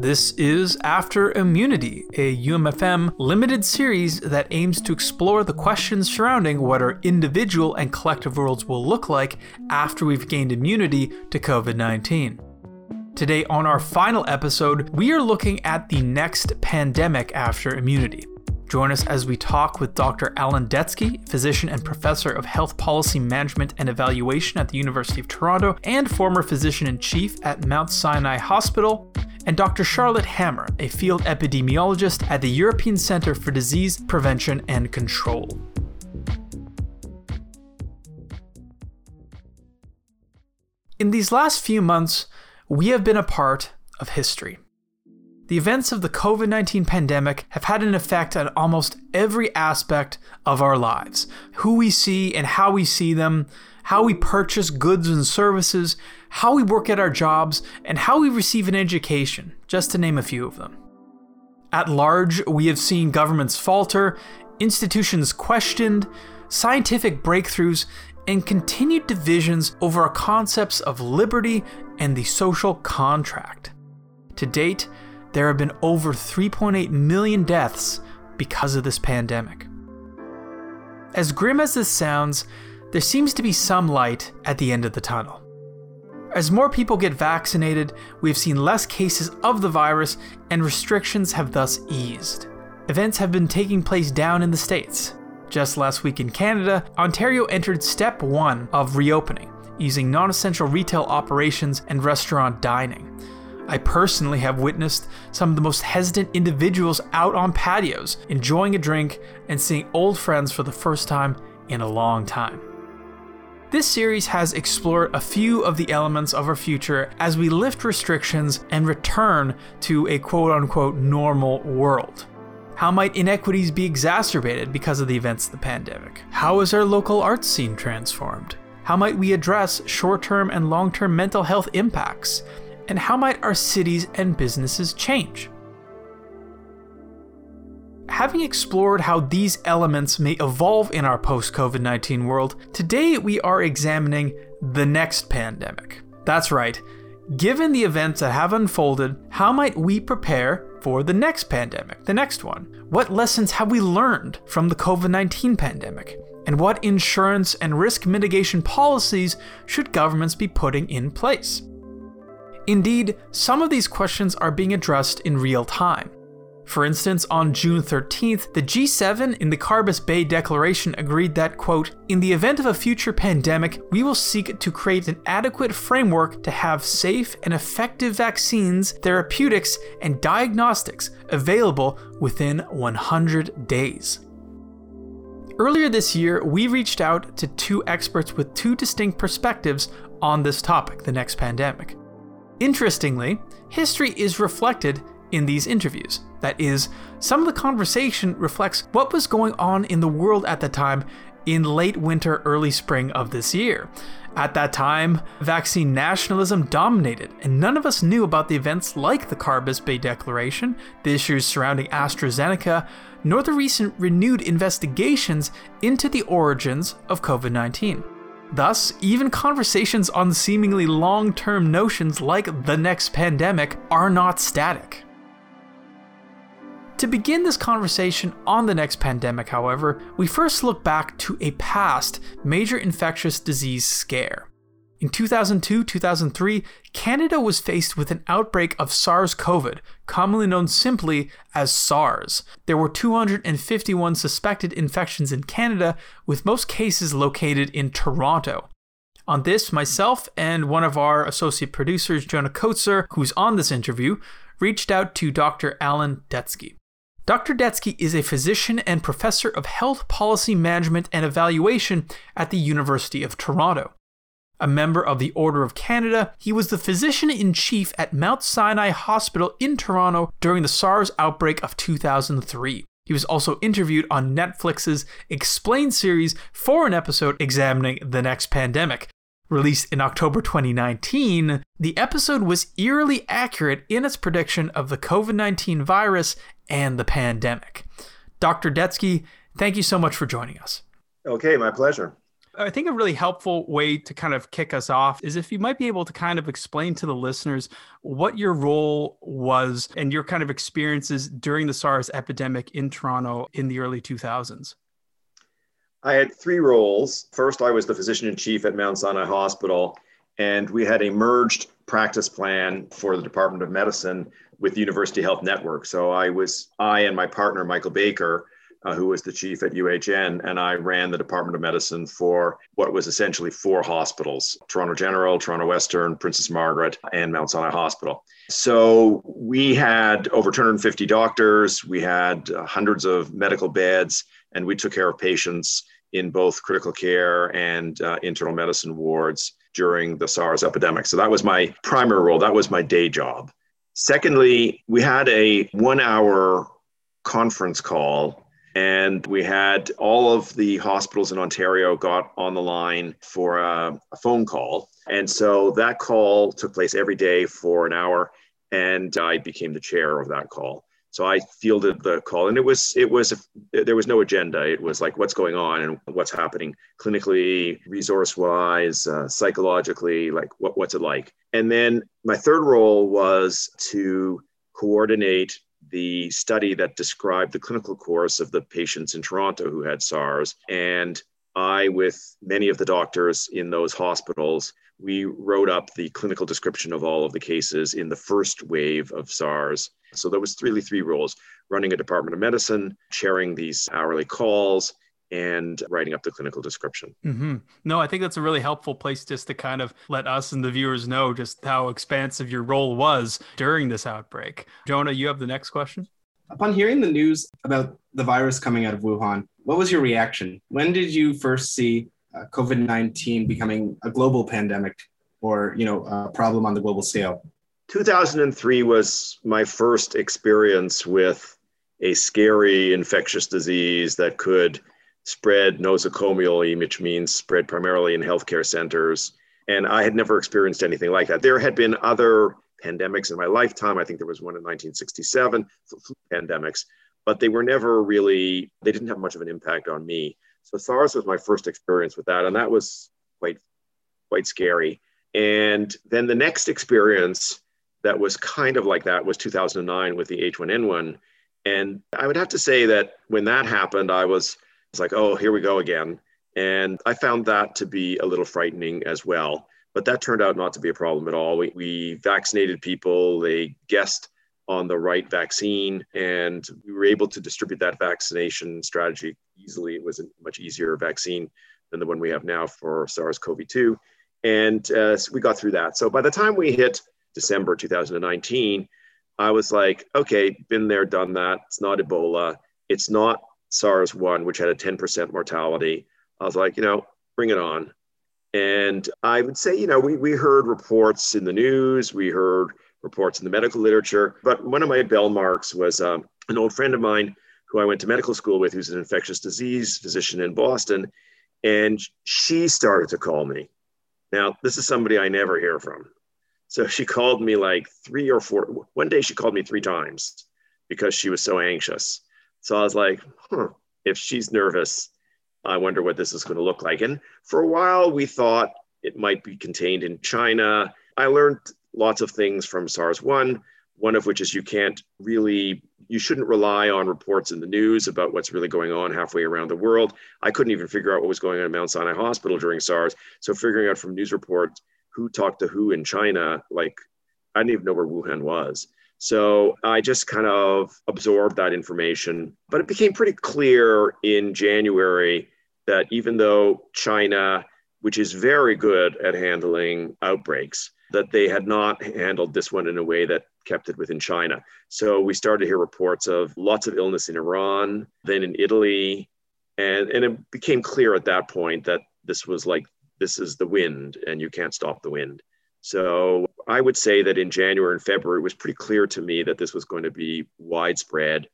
This is After Immunity, a UMFM limited series that aims to explore the questions surrounding what our individual and collective worlds will look like after we've gained immunity to COVID 19. Today, on our final episode, we are looking at the next pandemic after immunity. Join us as we talk with Dr. Alan Detsky, physician and professor of health policy management and evaluation at the University of Toronto and former physician in chief at Mount Sinai Hospital, and Dr. Charlotte Hammer, a field epidemiologist at the European Centre for Disease Prevention and Control. In these last few months, we have been a part of history. The events of the COVID 19 pandemic have had an effect on almost every aspect of our lives who we see and how we see them, how we purchase goods and services, how we work at our jobs, and how we receive an education, just to name a few of them. At large, we have seen governments falter, institutions questioned, scientific breakthroughs, and continued divisions over our concepts of liberty and the social contract. To date, there have been over 3.8 million deaths because of this pandemic. As grim as this sounds, there seems to be some light at the end of the tunnel. As more people get vaccinated, we have seen less cases of the virus and restrictions have thus eased. Events have been taking place down in the States. Just last week in Canada, Ontario entered step one of reopening, using non essential retail operations and restaurant dining. I personally have witnessed some of the most hesitant individuals out on patios, enjoying a drink and seeing old friends for the first time in a long time. This series has explored a few of the elements of our future as we lift restrictions and return to a quote unquote normal world. How might inequities be exacerbated because of the events of the pandemic? How is our local arts scene transformed? How might we address short term and long term mental health impacts? And how might our cities and businesses change? Having explored how these elements may evolve in our post COVID 19 world, today we are examining the next pandemic. That's right. Given the events that have unfolded, how might we prepare for the next pandemic, the next one? What lessons have we learned from the COVID 19 pandemic? And what insurance and risk mitigation policies should governments be putting in place? Indeed, some of these questions are being addressed in real time. For instance, on June 13th, the G7 in the Carbis Bay Declaration agreed that, quote, in the event of a future pandemic, we will seek to create an adequate framework to have safe and effective vaccines, therapeutics, and diagnostics available within 100 days. Earlier this year, we reached out to two experts with two distinct perspectives on this topic, the next pandemic. Interestingly, history is reflected in these interviews. That is, some of the conversation reflects what was going on in the world at the time in late winter, early spring of this year. At that time, vaccine nationalism dominated, and none of us knew about the events like the Carbis Bay Declaration, the issues surrounding AstraZeneca, nor the recent renewed investigations into the origins of COVID 19. Thus, even conversations on seemingly long term notions like the next pandemic are not static. To begin this conversation on the next pandemic, however, we first look back to a past major infectious disease scare. In 2002 2003, Canada was faced with an outbreak of SARS CoV, commonly known simply as SARS. There were 251 suspected infections in Canada, with most cases located in Toronto. On this, myself and one of our associate producers, Jonah Kotzer, who's on this interview, reached out to Dr. Alan Detsky. Dr. Detsky is a physician and professor of health policy management and evaluation at the University of Toronto. A member of the Order of Canada, he was the physician in chief at Mount Sinai Hospital in Toronto during the SARS outbreak of 2003. He was also interviewed on Netflix's Explained series for an episode examining the next pandemic, Released in October 2019, the episode was eerily accurate in its prediction of the COVID 19 virus and the pandemic. Dr. Detsky, thank you so much for joining us. Okay, my pleasure. I think a really helpful way to kind of kick us off is if you might be able to kind of explain to the listeners what your role was and your kind of experiences during the SARS epidemic in Toronto in the early 2000s. I had three roles. First, I was the physician in chief at Mount Sinai Hospital, and we had a merged practice plan for the Department of Medicine with University Health Network. So I was, I and my partner, Michael Baker, uh, who was the chief at UHN, and I ran the Department of Medicine for what was essentially four hospitals Toronto General, Toronto Western, Princess Margaret, and Mount Sinai Hospital. So we had over 250 doctors, we had uh, hundreds of medical beds, and we took care of patients in both critical care and uh, internal medicine wards during the SARS epidemic. So that was my primary role, that was my day job. Secondly, we had a one hour conference call and we had all of the hospitals in Ontario got on the line for a, a, phone call. And so that call took place every day for an hour, and I became the chair of that call. So I fielded the call, and it was it was there was no agenda. It was like what's going on and what's happening clinically, resource wise, uh, psychologically, like what, what's it like. And then my third role was to coordinate the study that described the clinical course of the patients in Toronto who had SARS. And I, with many of the doctors in those hospitals, we wrote up the clinical description of all of the cases in the first wave of SARS. So there was really three roles running a department of medicine, chairing these hourly calls, and writing up the clinical description. Mm-hmm. No, I think that's a really helpful place just to kind of let us and the viewers know just how expansive your role was during this outbreak. Jonah, you have the next question. Upon hearing the news about the virus coming out of Wuhan, what was your reaction? When did you first see uh, COVID 19 becoming a global pandemic or, you know, a problem on the global scale? 2003 was my first experience with a scary infectious disease that could spread nosocomially, which means spread primarily in healthcare centers. And I had never experienced anything like that. There had been other pandemics in my lifetime. I think there was one in 1967, flu pandemics, but they were never really, they didn't have much of an impact on me. So SARS was my first experience with that, and that was quite, quite scary. And then the next experience that was kind of like that was 2009 with the H1N1. And I would have to say that when that happened, I was it's like, oh, here we go again. And I found that to be a little frightening as well. But that turned out not to be a problem at all. We, we vaccinated people, they guessed on the right vaccine, and we were able to distribute that vaccination strategy easily. It was a much easier vaccine than the one we have now for SARS CoV 2. And uh, so we got through that. So by the time we hit December 2019, I was like, okay, been there, done that. It's not Ebola. It's not SARS 1, which had a 10% mortality. I was like, you know, bring it on. And I would say, you know, we, we heard reports in the news, we heard reports in the medical literature, but one of my bell marks was um, an old friend of mine who I went to medical school with, who's an infectious disease physician in Boston. And she started to call me. Now, this is somebody I never hear from. So she called me like three or four. One day she called me three times because she was so anxious. So I was like, huh, if she's nervous, I wonder what this is going to look like. And for a while, we thought it might be contained in China. I learned lots of things from SARS 1, one of which is you can't really, you shouldn't rely on reports in the news about what's really going on halfway around the world. I couldn't even figure out what was going on at Mount Sinai Hospital during SARS. So figuring out from news reports who talked to who in China, like I didn't even know where Wuhan was. So I just kind of absorbed that information. But it became pretty clear in January that even though China, which is very good at handling outbreaks, that they had not handled this one in a way that kept it within China. So we started to hear reports of lots of illness in Iran, then in Italy. And, and it became clear at that point that this was like, this is the wind and you can't stop the wind. So I would say that in January and February, it was pretty clear to me that this was going to be widespread.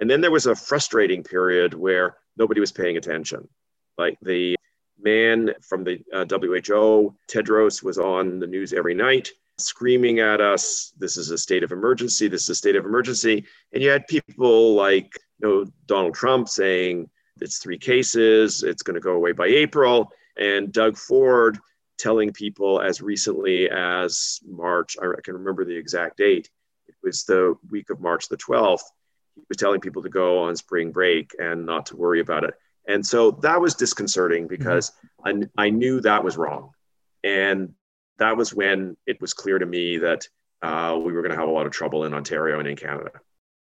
And then there was a frustrating period where nobody was paying attention. Like the man from the uh, WHO, Tedros, was on the news every night screaming at us, this is a state of emergency, this is a state of emergency. And you had people like you know, Donald Trump saying, it's three cases, it's going to go away by April. And Doug Ford telling people as recently as March, I can remember the exact date, it was the week of March the 12th, he was telling people to go on spring break and not to worry about it. And so that was disconcerting because mm-hmm. I, I knew that was wrong. And that was when it was clear to me that uh, we were going to have a lot of trouble in Ontario and in Canada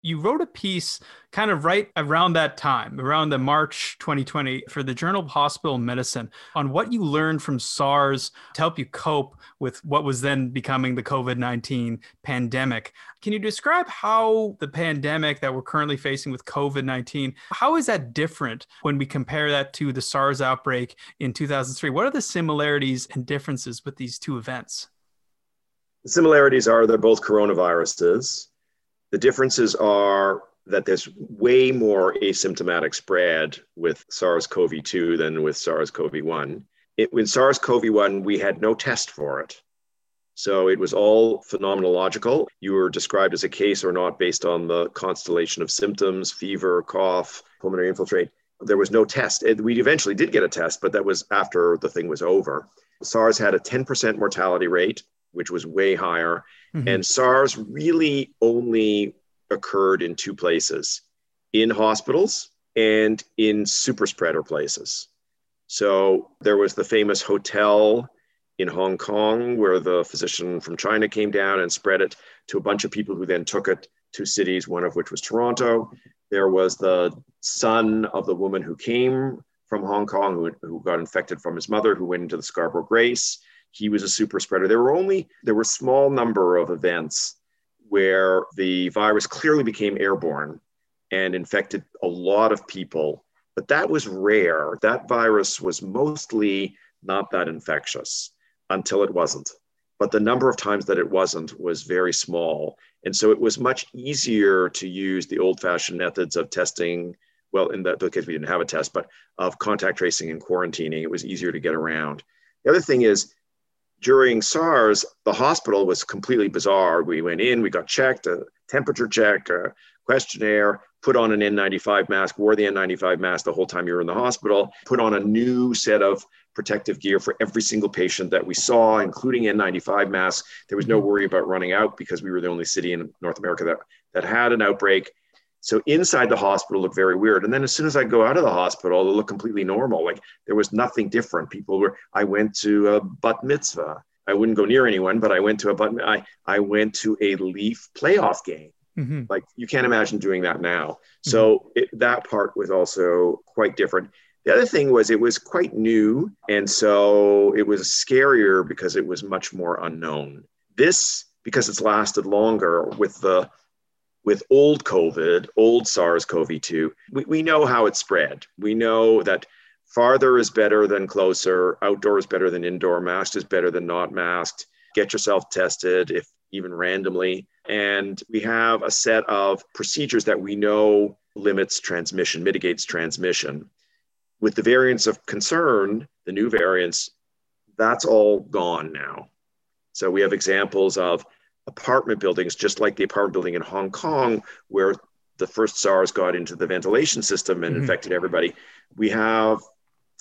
you wrote a piece kind of right around that time, around the March 2020 for the Journal of Hospital Medicine on what you learned from SARS to help you cope with what was then becoming the COVID-19 pandemic. Can you describe how the pandemic that we're currently facing with COVID-19, how is that different when we compare that to the SARS outbreak in 2003? What are the similarities and differences with these two events? The similarities are they're both coronaviruses the differences are that there's way more asymptomatic spread with SARS CoV 2 than with SARS CoV 1. With SARS CoV 1, we had no test for it. So it was all phenomenological. You were described as a case or not based on the constellation of symptoms fever, cough, pulmonary infiltrate. There was no test. We eventually did get a test, but that was after the thing was over. SARS had a 10% mortality rate, which was way higher. Mm-hmm. And SARS really only occurred in two places in hospitals and in super spreader places. So there was the famous hotel in Hong Kong where the physician from China came down and spread it to a bunch of people who then took it to cities, one of which was Toronto. There was the son of the woman who came from Hong Kong who, who got infected from his mother, who went into the Scarborough Grace he was a super spreader. There were only there were small number of events where the virus clearly became airborne and infected a lot of people, but that was rare. That virus was mostly not that infectious until it wasn't. But the number of times that it wasn't was very small. And so it was much easier to use the old fashioned methods of testing. Well, in that case, we didn't have a test, but of contact tracing and quarantining. It was easier to get around. The other thing is, during SARS, the hospital was completely bizarre. We went in, we got checked, a temperature check, a questionnaire, put on an N95 mask, wore the N95 mask the whole time you were in the hospital, put on a new set of protective gear for every single patient that we saw, including N95 masks. There was no worry about running out because we were the only city in North America that, that had an outbreak. So inside the hospital looked very weird. And then as soon as I go out of the hospital, it looked completely normal. Like there was nothing different. People were, I went to a bat mitzvah. I wouldn't go near anyone, but I went to a bat, I, I went to a Leaf playoff game. Mm-hmm. Like you can't imagine doing that now. Mm-hmm. So it, that part was also quite different. The other thing was it was quite new. And so it was scarier because it was much more unknown. This, because it's lasted longer with the with old COVID, old SARS CoV 2, we, we know how it spread. We know that farther is better than closer, outdoor is better than indoor, masked is better than not masked. Get yourself tested, if even randomly. And we have a set of procedures that we know limits transmission, mitigates transmission. With the variants of concern, the new variants, that's all gone now. So we have examples of apartment buildings, just like the apartment building in Hong Kong, where the first SARS got into the ventilation system and mm-hmm. infected everybody. We have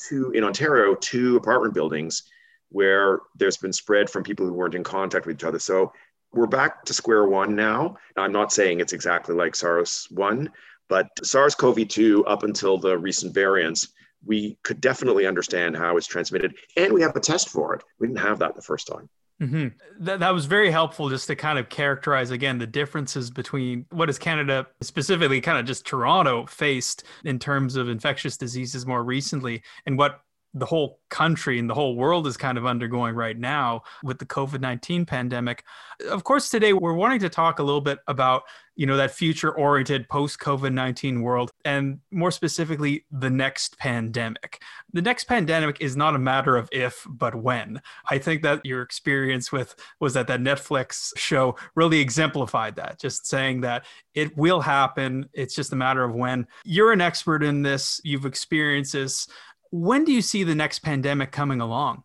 two in Ontario, two apartment buildings where there's been spread from people who weren't in contact with each other. So we're back to square one now. I'm not saying it's exactly like SARS 1, but SARS CoV 2, up until the recent variants, we could definitely understand how it's transmitted. And we have a test for it. We didn't have that the first time. Mm-hmm. That, that was very helpful just to kind of characterize again the differences between what is Canada, specifically kind of just Toronto, faced in terms of infectious diseases more recently and what the whole country and the whole world is kind of undergoing right now with the COVID 19 pandemic. Of course, today we're wanting to talk a little bit about you know that future oriented post covid-19 world and more specifically the next pandemic. The next pandemic is not a matter of if but when. I think that your experience with was that that netflix show really exemplified that just saying that it will happen. It's just a matter of when. You're an expert in this. You've experienced this when do you see the next pandemic coming along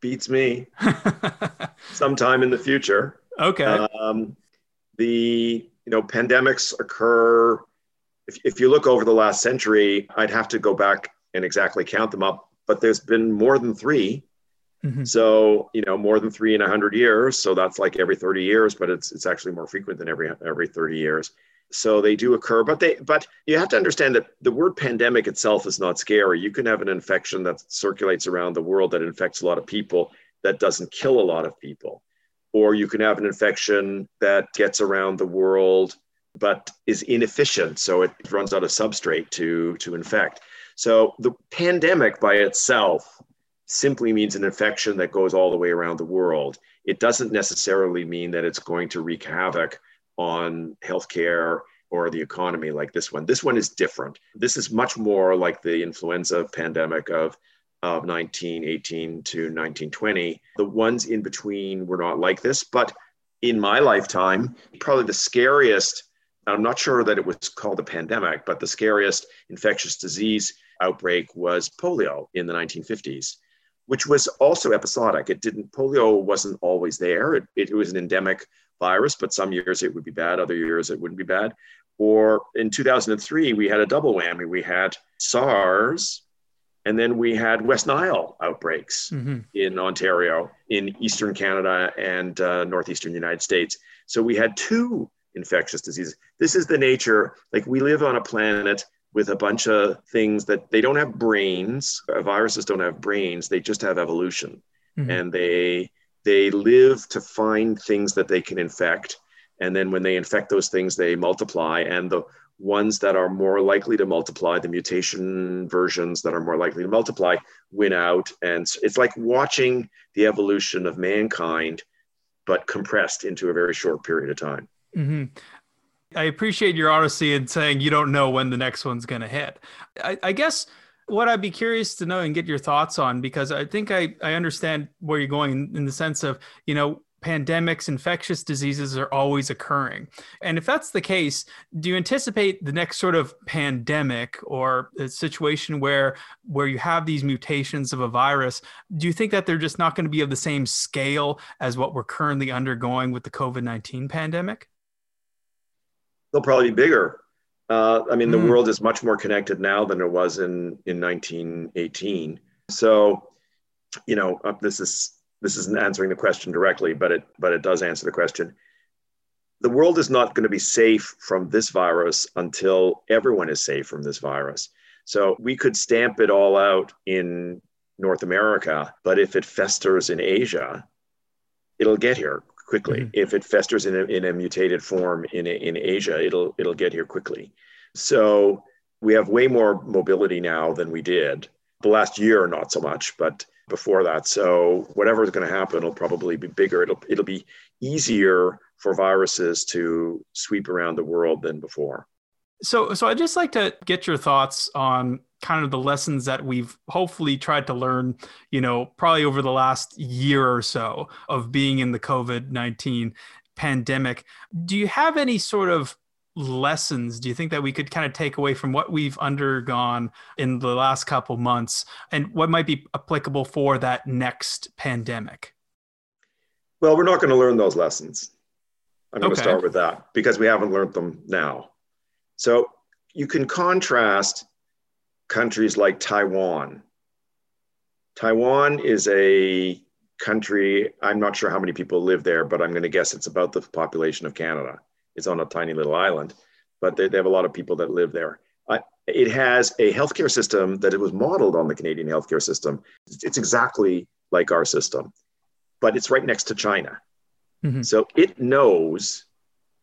beats me sometime in the future okay um, the you know pandemics occur if, if you look over the last century i'd have to go back and exactly count them up but there's been more than 3 mm-hmm. So you know more than three in a hundred years. So that's like every 30 years, but it's it's actually more frequent than every every 30 years. So they do occur, but they but you have to understand that the word pandemic itself is not scary. You can have an infection that circulates around the world that infects a lot of people that doesn't kill a lot of people. Or you can have an infection that gets around the world but is inefficient, so it runs out of substrate to, to infect. So the pandemic by itself simply means an infection that goes all the way around the world. It doesn't necessarily mean that it's going to wreak havoc on healthcare or the economy like this one. This one is different. This is much more like the influenza pandemic of, of 1918 to 1920. The ones in between were not like this, but in my lifetime, probably the scariest I'm not sure that it was called a pandemic, but the scariest infectious disease outbreak was polio in the 1950s, which was also episodic. It didn't, polio wasn't always there. It, it, was an endemic virus, but some years it would be bad, other years it wouldn't be bad. Or in 2003, we had a double whammy. We had SARS, and then we had West Nile outbreaks mm-hmm. in Ontario, in Eastern Canada, and uh, Northeastern United States. So we had two infectious diseases. This is the nature, like we live on a planet with a bunch of things that they don't have brains. Viruses don't have brains, they just have evolution. Mm-hmm. And they they live to find things that they can infect. And then when they infect those things, they multiply. And the ones that are more likely to multiply, the mutation versions that are more likely to multiply, win out. And it's like watching the evolution of mankind, but compressed into a very short period of time. Mm-hmm. I appreciate your honesty in saying you don't know when the next one's going to hit. I, I, guess what I'd be curious to know and get your thoughts on, because I think I, I understand where you're going in, the sense of, you know, pandemics, infectious diseases are always occurring. And if that's the case, do you anticipate the next sort of pandemic or a situation where where you have these mutations of a virus, do you think that they're just not going to be of the same scale as what we're currently undergoing with the COVID-19 pandemic? they'll probably be bigger. Uh, I mean, mm. the hmm. world is much more connected now than it was in in 1918. So, you know, uh, this is this isn't answering the question directly, but it but it does answer the question. The world is not going to be safe from this virus until everyone is safe from this virus. So we could stamp it all out in North America, but if it festers in Asia, it'll get here quickly. Mm-hmm. If it festers in a, in a mutated form in, in Asia, it'll, it'll get here quickly. So we have way more mobility now than we did. The last year, not so much, but before that. So whatever is going to happen it'll probably be bigger. It'll, it'll be easier for viruses to sweep around the world than before. So, so I'd just like to get your thoughts on kind of the lessons that we've hopefully tried to learn, you know, probably over the last year or so of being in the COVID 19 pandemic. Do you have any sort of lessons do you think that we could kind of take away from what we've undergone in the last couple months and what might be applicable for that next pandemic? Well, we're not going to learn those lessons. I'm going okay. to start with that because we haven't learned them now. So you can contrast countries like Taiwan. Taiwan is a country, I'm not sure how many people live there, but I'm going to guess it's about the population of Canada. It's on a tiny little island, but they, they have a lot of people that live there. Uh, it has a healthcare system that it was modeled on the Canadian healthcare system. It's exactly like our system, but it's right next to China. Mm-hmm. So it knows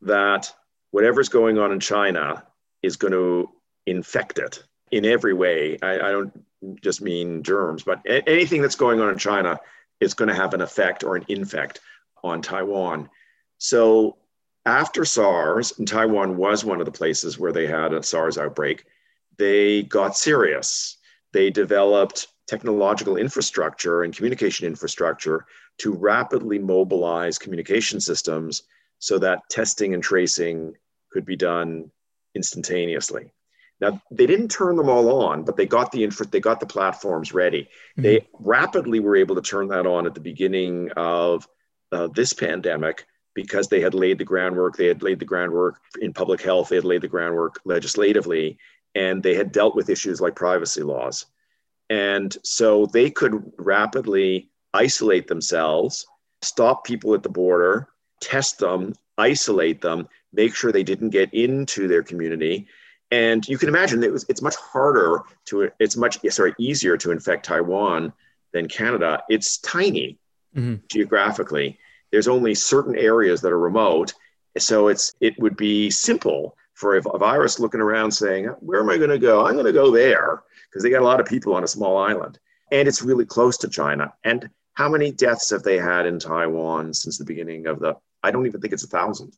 that whatever's going on in China is going to infect it in every way. I, I don't just mean germs, but a- anything that's going on in China is going to have an effect or an infect on Taiwan. So after SARS, and Taiwan was one of the places where they had a SARS outbreak, they got serious. They developed technological infrastructure and communication infrastructure to rapidly mobilize communication systems so that testing and tracing could be done instantaneously. Now they didn't turn them all on, but they got the infra- they got the platforms ready. Mm-hmm. They rapidly were able to turn that on at the beginning of uh, this pandemic because they had laid the groundwork. They had laid the groundwork in public health. They had laid the groundwork legislatively, and they had dealt with issues like privacy laws. And so they could rapidly isolate themselves, stop people at the border, test them, isolate them, make sure they didn't get into their community. And you can imagine it was, it's much harder to, it's much, sorry, easier to infect Taiwan than Canada. It's tiny mm-hmm. geographically. There's only certain areas that are remote. So it's, it would be simple for a, virus looking around saying, where am I going to go? I'm going to go there because they got a lot of people on a small island. And it's really close to China. And how many deaths have they had in Taiwan since the beginning of the? I don't even think it's a thousand.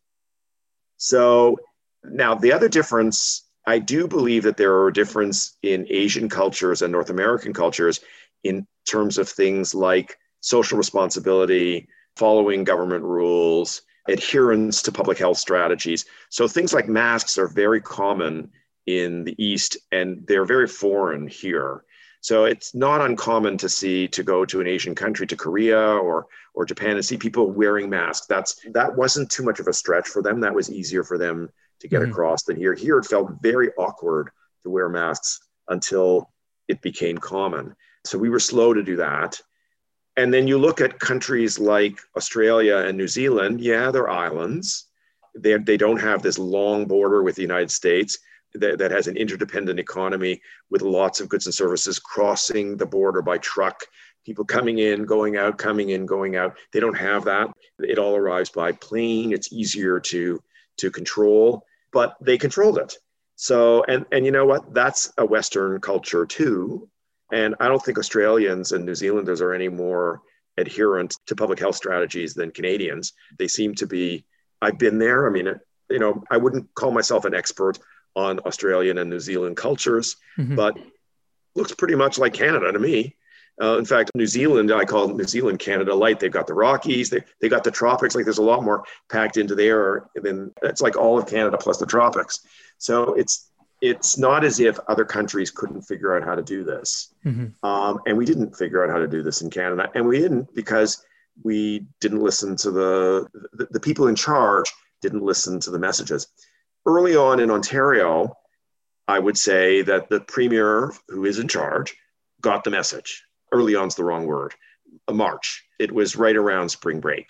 So now the other difference, I do believe that there are a difference in Asian cultures and North American cultures in terms of things like social responsibility, following government rules, adherence to public health strategies. So things like masks are very common in the East and they're very foreign here. So it's not uncommon to see to go to an Asian country, to Korea or or Japan, and see people wearing masks. That's that wasn't too much of a stretch for them. That was easier for them to get mm-hmm. across than here. Here it felt very awkward to wear masks until it became common. So we were slow to do that. And then you look at countries like Australia and New Zealand. Yeah, they're islands. They, they don't have this long border with the United States that, that has an interdependent economy with lots of goods and services crossing the border by truck people coming in, going out, coming in, going out. They don't have that. It all arrives by plane. It's easier to to control, but they controlled it. So and and you know what? That's a Western culture too. And I don't think Australians and New Zealanders are any more adherent to public health strategies than Canadians. They seem to be. I've been there. I mean, you know, I wouldn't call myself an expert on Australian and New Zealand cultures, mm-hmm. but looks pretty much like Canada to me. Uh, in fact, New Zealand, I call New Zealand Canada light. They've got the Rockies, they, they got the tropics. Like there's a lot more packed into there. than it's like all of Canada plus the tropics. So it's it's not as if other countries couldn't figure out how to do this. Mm-hmm. Um, and we didn't figure out how to do this in Canada. And we didn't because we didn't listen to the, the, the people in charge didn't listen to the messages early on in Ontario, I would say that the premier who is in charge got the message. Early on is the wrong word. March. It was right around spring break.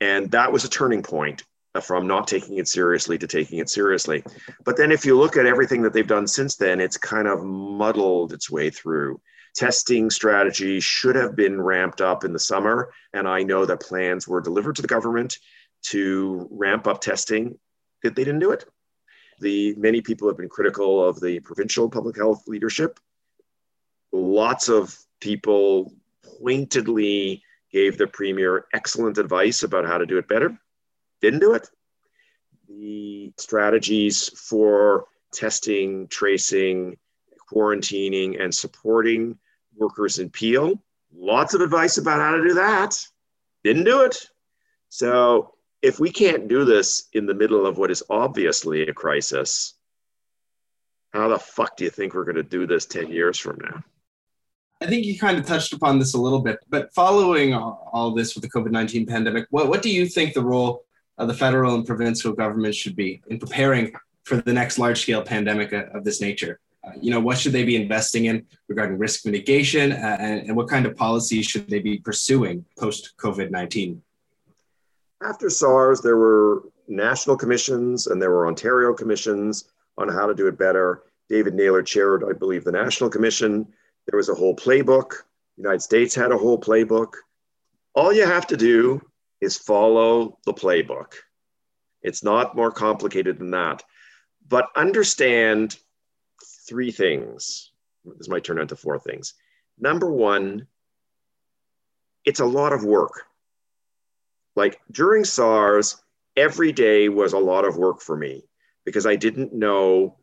And that was a turning point from not taking it seriously to taking it seriously. But then if you look at everything that they've done since then, it's kind of muddled its way through. Testing strategy should have been ramped up in the summer. And I know that plans were delivered to the government to ramp up testing. That they didn't do it. The many people have been critical of the provincial public health leadership. Lots of people pointedly gave the premier excellent advice about how to do it better. Didn't do it. The strategies for testing, tracing, quarantining, and supporting workers in Peel. Lots of advice about how to do that. Didn't do it. So if we can't do this in the middle of what is obviously a crisis, how the fuck do you think we're going to do this 10 years from now? I think you kind of touched upon this a little bit, but following all, this with the COVID 19 pandemic, what, what do you think the role of the federal and provincial governments should be in preparing for the next large scale pandemic of this nature? Uh, you know, what should they be investing in regarding risk mitigation uh, and, and what kind of policies should they be pursuing post COVID 19? After SARS, there were national commissions and there were Ontario commissions on how to do it better. David Naylor chaired, I believe, the National Commission. There was a whole playbook. The United States had a whole playbook. All you have to do is follow the playbook. It's not more complicated than that. But understand three things. This might turn into four things. Number one, it's a lot of work like during SARS, every day was a lot of work for me because I didn't know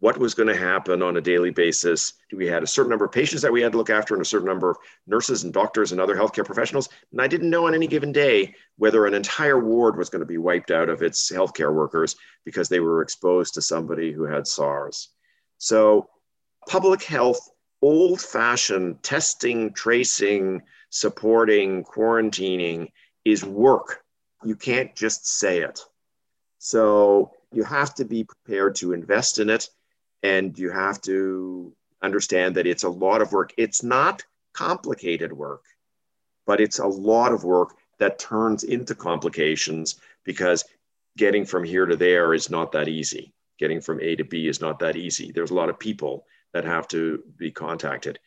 what was going to happen on a daily basis. We had a certain number of patients that we had to look after and a certain number of nurses and doctors and other healthcare professionals. And I didn't know on any given day whether an entire ward was going to be wiped out of its healthcare workers because they were exposed to somebody who had SARS. So, public health, old fashioned testing, tracing, supporting, quarantining is work. You can't just say it. So you have to be prepared to invest in it and you have to understand that it's a lot of work. It's not complicated work, but it's a lot of work that turns into complications because getting from here to there is not that easy. Getting from A to B is not that easy. There's a lot of people that have to be contacted.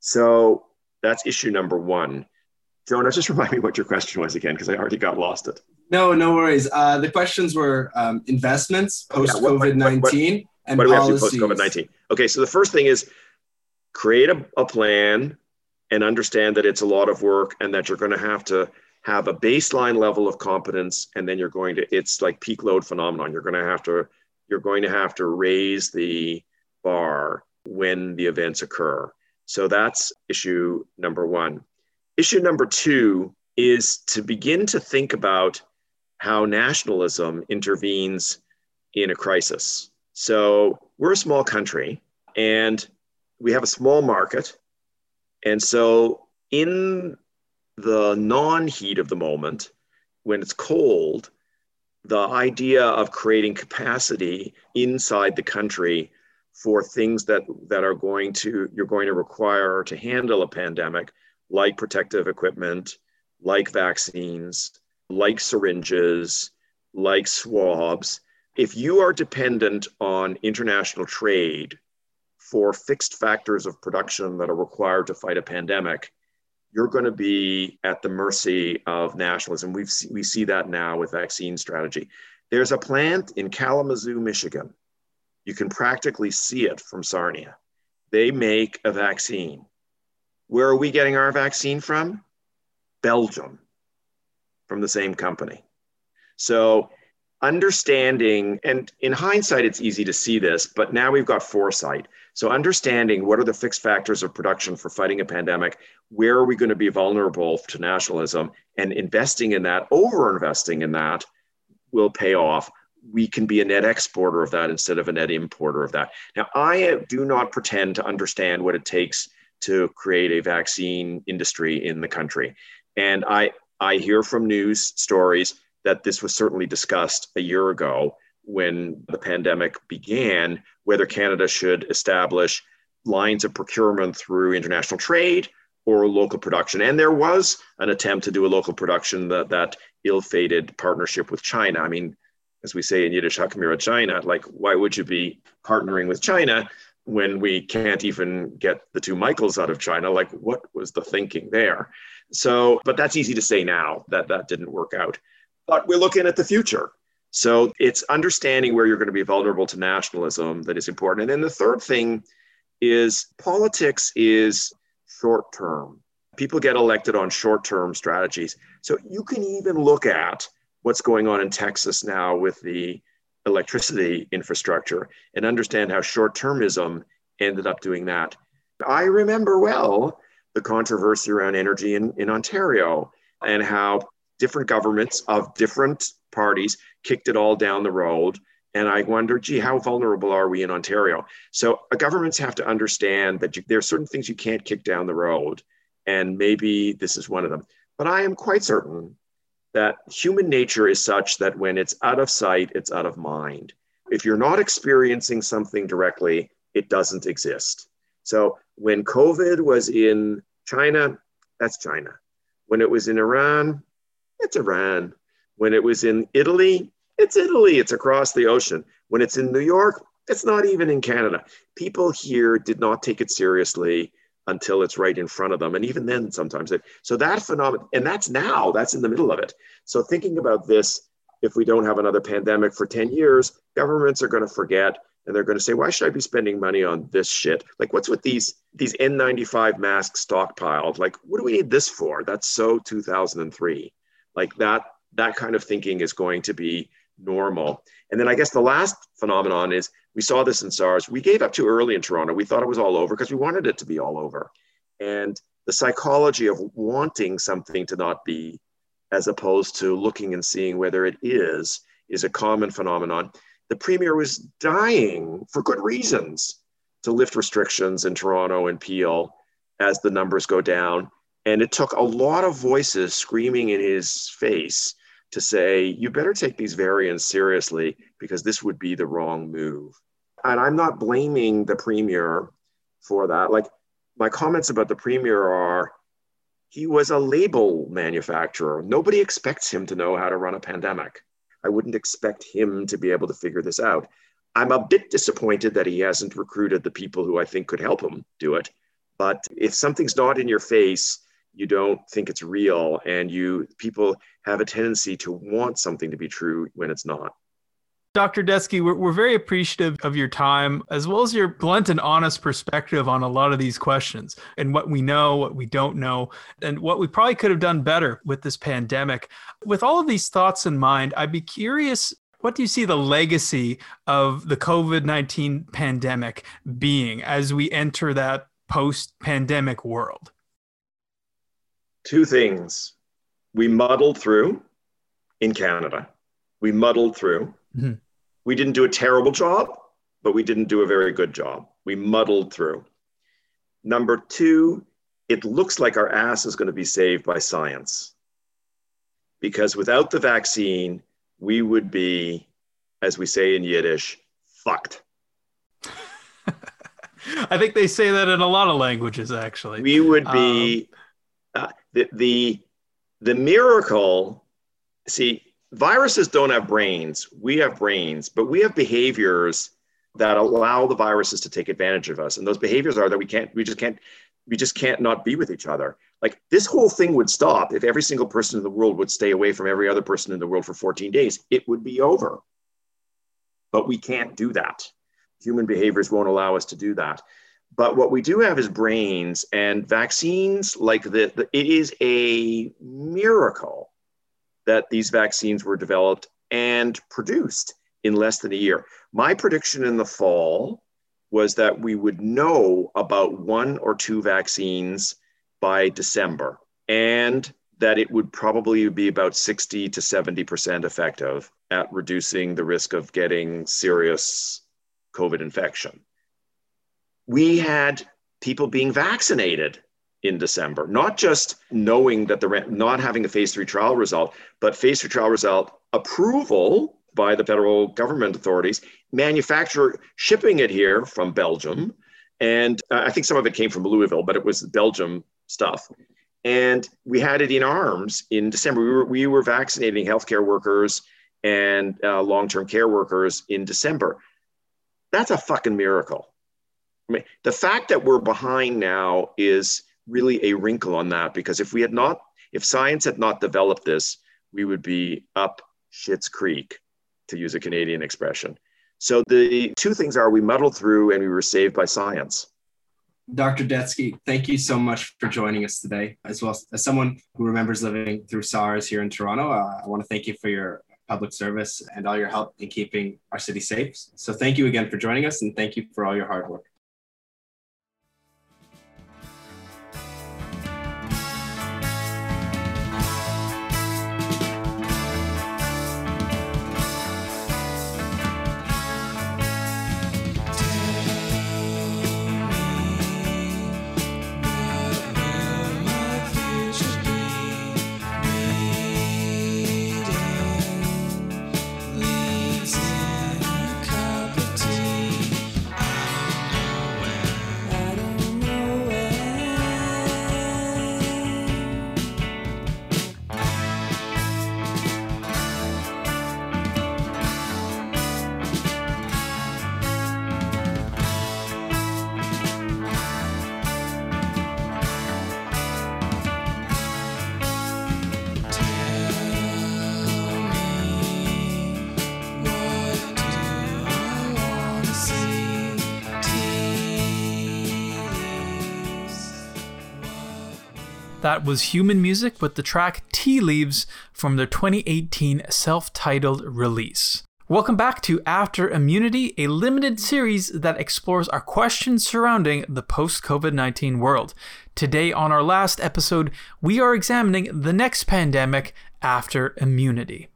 So that's issue number one. Jonas, just remind me what your question was again, because I already got lost it. No, no worries. Uh, the questions were um, investments post COVID 19 and what do we policies. post COVID 19? Okay, so the first thing is create a, a plan and understand that it's a lot of work and that you're going to have to have a baseline level of competence and then you're going to it's like peak load phenomenon you're going to have to you're going to have to raise the bar when the events occur so that's issue number one issue number two is to begin to think about how nationalism intervenes in a crisis. So we're a small country and we have a small market. And so in the non heat of the moment, when it's cold, the idea of creating capacity inside the country for things that, that are going to, you're going to require to handle a pandemic, like protective equipment, like vaccines, like syringes, like swabs. If you are dependent on international trade for fixed factors of production that are required to fight a pandemic, you're going to be at the mercy of nationalism. We've, we see that now with vaccine strategy. There's a plant in Kalamazoo, Michigan. You can practically see it from Sarnia. They make a vaccine. Where are we getting our vaccine from? Belgium, from the same company. So, understanding, and in hindsight, it's easy to see this, but now we've got foresight. So understanding what are the fixed factors of production for fighting a pandemic, where are we going to be vulnerable to nationalism, and investing in that, over investing in that, will pay off. We can be a net exporter of that instead of a net importer of that. Now, I do not pretend to understand what it takes to create a vaccine industry in the country. And I, I hear from news stories that this was certainly discussed a year ago when the pandemic began whether Canada should establish lines of procurement through international trade or local production. And there was an attempt to do a local production that, that ill-fated partnership with China. I mean, as we say in Yiddish, Hakamira China, like why would you be partnering with China when we can't even get the two Michaels out of China? Like what was the thinking there? So, but that's easy to say now that that didn't work out. But we're looking at the future. So it's understanding where you're going to be vulnerable to nationalism that is important. And then the third thing is politics is short term. People get elected on short term strategies. So you can even look at what's going on in Texas now with the electricity infrastructure and understand how short termism ended up doing that. I remember well the controversy around energy in, in Ontario and how different governments of different parties kicked it all down the road. And I wonder, gee, how vulnerable are we in Ontario? So uh, governments have to understand that you, there are certain things you can't kick down the road. And maybe this is one of them. But I am quite certain that human nature is such that when it's out of sight, it's out of mind. If you're not experiencing something directly, it doesn't exist. So when COVID was in China, that's China. When it was in Iran, it's Iran. When it was in Italy, it's Italy, it's across the ocean. When it's in New York, it's not even in Canada. People here did not take it seriously until it's right in front of them. And even then, sometimes it. So that phenomenon, and that's now, that's in the middle of it. So thinking about this, if we don't have another pandemic for 10 years, governments are going to forget and they're going to say, why should I be spending money on this shit? Like, what's with these these N95 masks stockpiled? Like, what do we need this for? That's so 2003. Like that that kind of thinking is going to be normal. And then I guess the last phenomenon is we saw this in SARS. We gave up too early in Toronto. We thought it was all over because we wanted it to be all over. And the psychology of wanting something to not be, as opposed to looking and seeing whether it is, is a common phenomenon. The premier was dying for good reasons to lift restrictions in Toronto and Peel as the numbers go down. And it took a lot of voices screaming in his face to say, you better take these variants seriously because this would be the wrong move. And I'm not blaming the premier for that. Like my comments about the premier are he was a label manufacturer. Nobody expects him to know how to run a pandemic. I wouldn't expect him to be able to figure this out. I'm a bit disappointed that he hasn't recruited the people who I think could help him do it. But if something's not in your face, you don't think it's real, and you people have a tendency to want something to be true when it's not. Dr. Detsky, we're, we're very appreciative of your time, as well as your blunt and honest perspective on a lot of these questions and what we know, what we don't know, and what we probably could have done better with this pandemic. With all of these thoughts in mind, I'd be curious what do you see the legacy of the COVID 19 pandemic being as we enter that post pandemic world? Two things. We muddled through in Canada. We muddled through. Mm-hmm. We didn't do a terrible job, but we didn't do a very good job. We muddled through. Number two, it looks like our ass is going to be saved by science. Because without the vaccine, we would be, as we say in Yiddish, fucked. I think they say that in a lot of languages, actually. We would be um, the, the the miracle. See, viruses don't have brains. We have brains, but we have behaviors that allow the viruses to take advantage of us. And those behaviors are that we can't, we just can't, we just can't not be with each other. Like this whole thing would stop if every single person in the world would stay away from every other person in the world for 14 days. It would be over. But we can't do that. Human behaviors won't allow us to do that. But what we do have is brains and vaccines like the, the it is a miracle that these vaccines were developed and produced in less than a year. My prediction in the fall was that we would know about one or two vaccines by December and that it would probably be about 60 to 70% effective at reducing the risk of getting serious COVID infection. We had people being vaccinated in December, not just knowing that the not having a phase three trial result, but phase three trial result approval by the federal government authorities, manufacturer shipping it here from Belgium. And uh, I think some of it came from Louisville, but it was Belgium stuff. And we had it in arms in December. We were, we were vaccinating healthcare workers and uh, long term care workers in December. That's a fucking miracle. I mean, the fact that we're behind now is really a wrinkle on that because if we had not, if science had not developed this, we would be up shit's creek, to use a Canadian expression. So the two things are we muddled through and we were saved by science. Dr. Detsky, thank you so much for joining us today. As well as someone who remembers living through SARS here in Toronto, uh, I want to thank you for your public service and all your help in keeping our city safe. So thank you again for joining us and thank you for all your hard work. That was Human Music with the track Tea Leaves from their 2018 self titled release. Welcome back to After Immunity, a limited series that explores our questions surrounding the post COVID 19 world. Today, on our last episode, we are examining the next pandemic after immunity.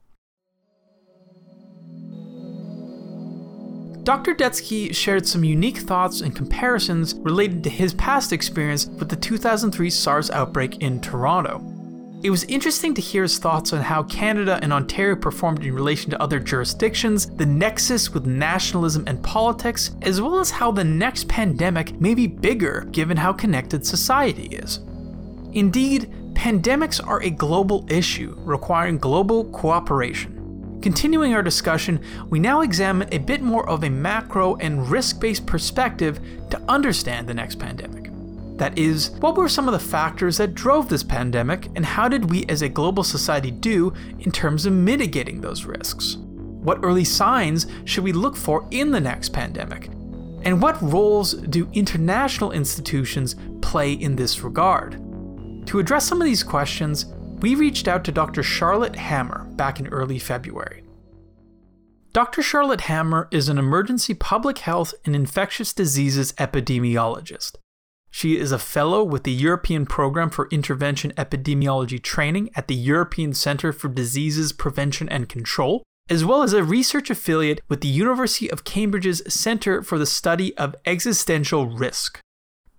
Dr. Detsky shared some unique thoughts and comparisons related to his past experience with the 2003 SARS outbreak in Toronto. It was interesting to hear his thoughts on how Canada and Ontario performed in relation to other jurisdictions, the nexus with nationalism and politics, as well as how the next pandemic may be bigger given how connected society is. Indeed, pandemics are a global issue requiring global cooperation. Continuing our discussion, we now examine a bit more of a macro and risk based perspective to understand the next pandemic. That is, what were some of the factors that drove this pandemic, and how did we as a global society do in terms of mitigating those risks? What early signs should we look for in the next pandemic? And what roles do international institutions play in this regard? To address some of these questions, we reached out to Dr. Charlotte Hammer back in early February. Dr. Charlotte Hammer is an emergency public health and infectious diseases epidemiologist. She is a fellow with the European Program for Intervention Epidemiology Training at the European Centre for Diseases Prevention and Control, as well as a research affiliate with the University of Cambridge's Centre for the Study of Existential Risk.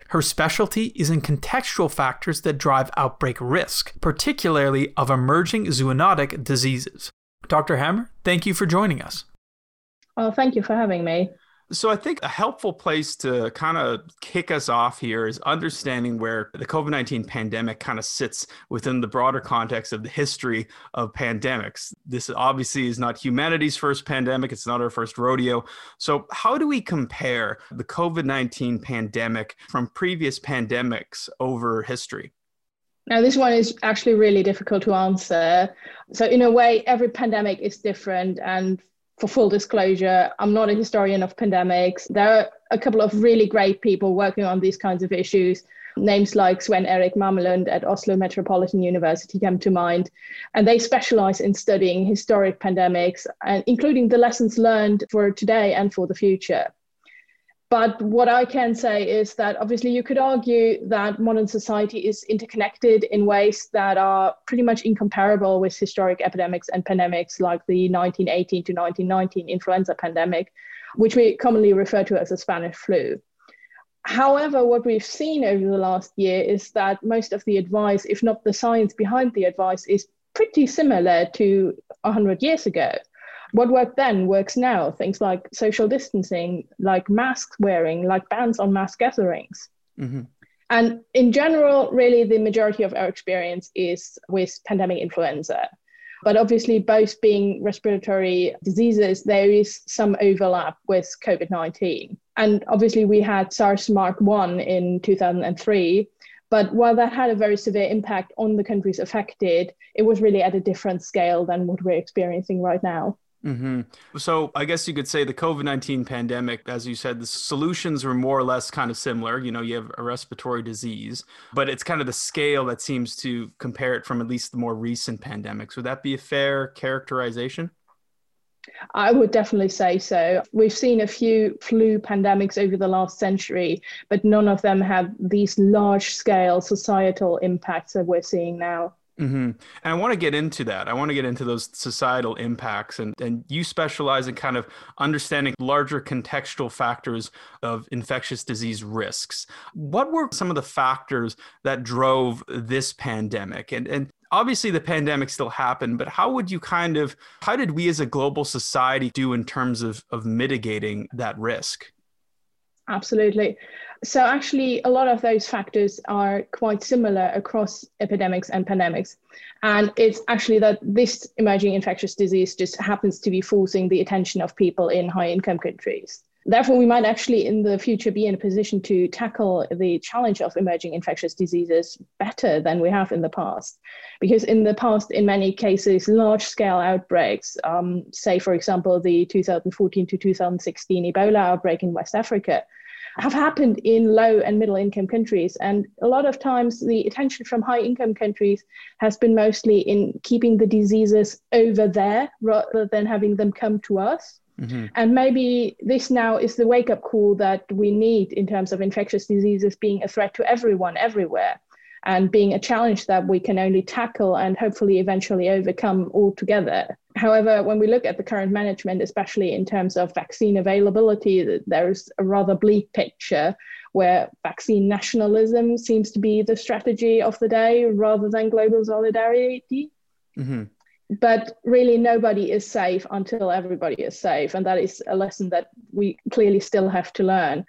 Her specialty is in contextual factors that drive outbreak risk, particularly of emerging zoonotic diseases. Dr. Hammer, thank you for joining us. Well, thank you for having me. So I think a helpful place to kind of kick us off here is understanding where the COVID-19 pandemic kind of sits within the broader context of the history of pandemics. This obviously is not humanity's first pandemic, it's not our first rodeo. So how do we compare the COVID-19 pandemic from previous pandemics over history? Now, this one is actually really difficult to answer. So, in a way, every pandemic is different, and for full disclosure, I'm not a historian of pandemics. There are a couple of really great people working on these kinds of issues. Names like Svenn Erik Mamelund at Oslo Metropolitan University come to mind. And they specialize in studying historic pandemics, and including the lessons learned for today and for the future. But what I can say is that obviously you could argue that modern society is interconnected in ways that are pretty much incomparable with historic epidemics and pandemics like the 1918 to 1919 influenza pandemic, which we commonly refer to as the Spanish flu. However, what we've seen over the last year is that most of the advice, if not the science behind the advice, is pretty similar to 100 years ago what worked then works now. Things like social distancing, like mask wearing, like bans on mass gatherings. Mm-hmm. And in general, really, the majority of our experience is with pandemic influenza. But obviously, both being respiratory diseases, there is some overlap with COVID 19. And obviously, we had SARS Mark 1 in 2003. But while that had a very severe impact on the countries affected, it was really at a different scale than what we're experiencing right now. Mm-hmm. So I guess you could say the COVID 19 pandemic, as you said, the solutions were more or less kind of similar. You know, you have a respiratory disease, but it's kind of the scale that seems to compare it from at least the more recent pandemics. Would that be a fair characterization? I would definitely say so. We've seen a few flu pandemics over the last century, but none of them have these large scale societal impacts that we're seeing now. Mm-hmm. And I want to get into that. I want to get into those societal impacts. And, and you specialize in kind of understanding larger contextual factors of infectious disease risks. What were some of the factors that drove this pandemic? And, and obviously the pandemic still happened, but how would you kind of, how did we as a global society do in terms of, of mitigating that risk? Absolutely. So, actually, a lot of those factors are quite similar across epidemics and pandemics. And it's actually that this emerging infectious disease just happens to be forcing the attention of people in high income countries. Therefore, we might actually in the future be in a position to tackle the challenge of emerging infectious diseases better than we have in the past. Because in the past, in many cases, large scale outbreaks, um, say, for example, the 2014 to 2016 Ebola outbreak in West Africa, have happened in low and middle income countries. And a lot of times, the attention from high income countries has been mostly in keeping the diseases over there rather than having them come to us. Mm-hmm. And maybe this now is the wake up call that we need in terms of infectious diseases being a threat to everyone, everywhere, and being a challenge that we can only tackle and hopefully eventually overcome altogether. However, when we look at the current management, especially in terms of vaccine availability, there's a rather bleak picture where vaccine nationalism seems to be the strategy of the day rather than global solidarity. Mm-hmm. But really, nobody is safe until everybody is safe. And that is a lesson that we clearly still have to learn.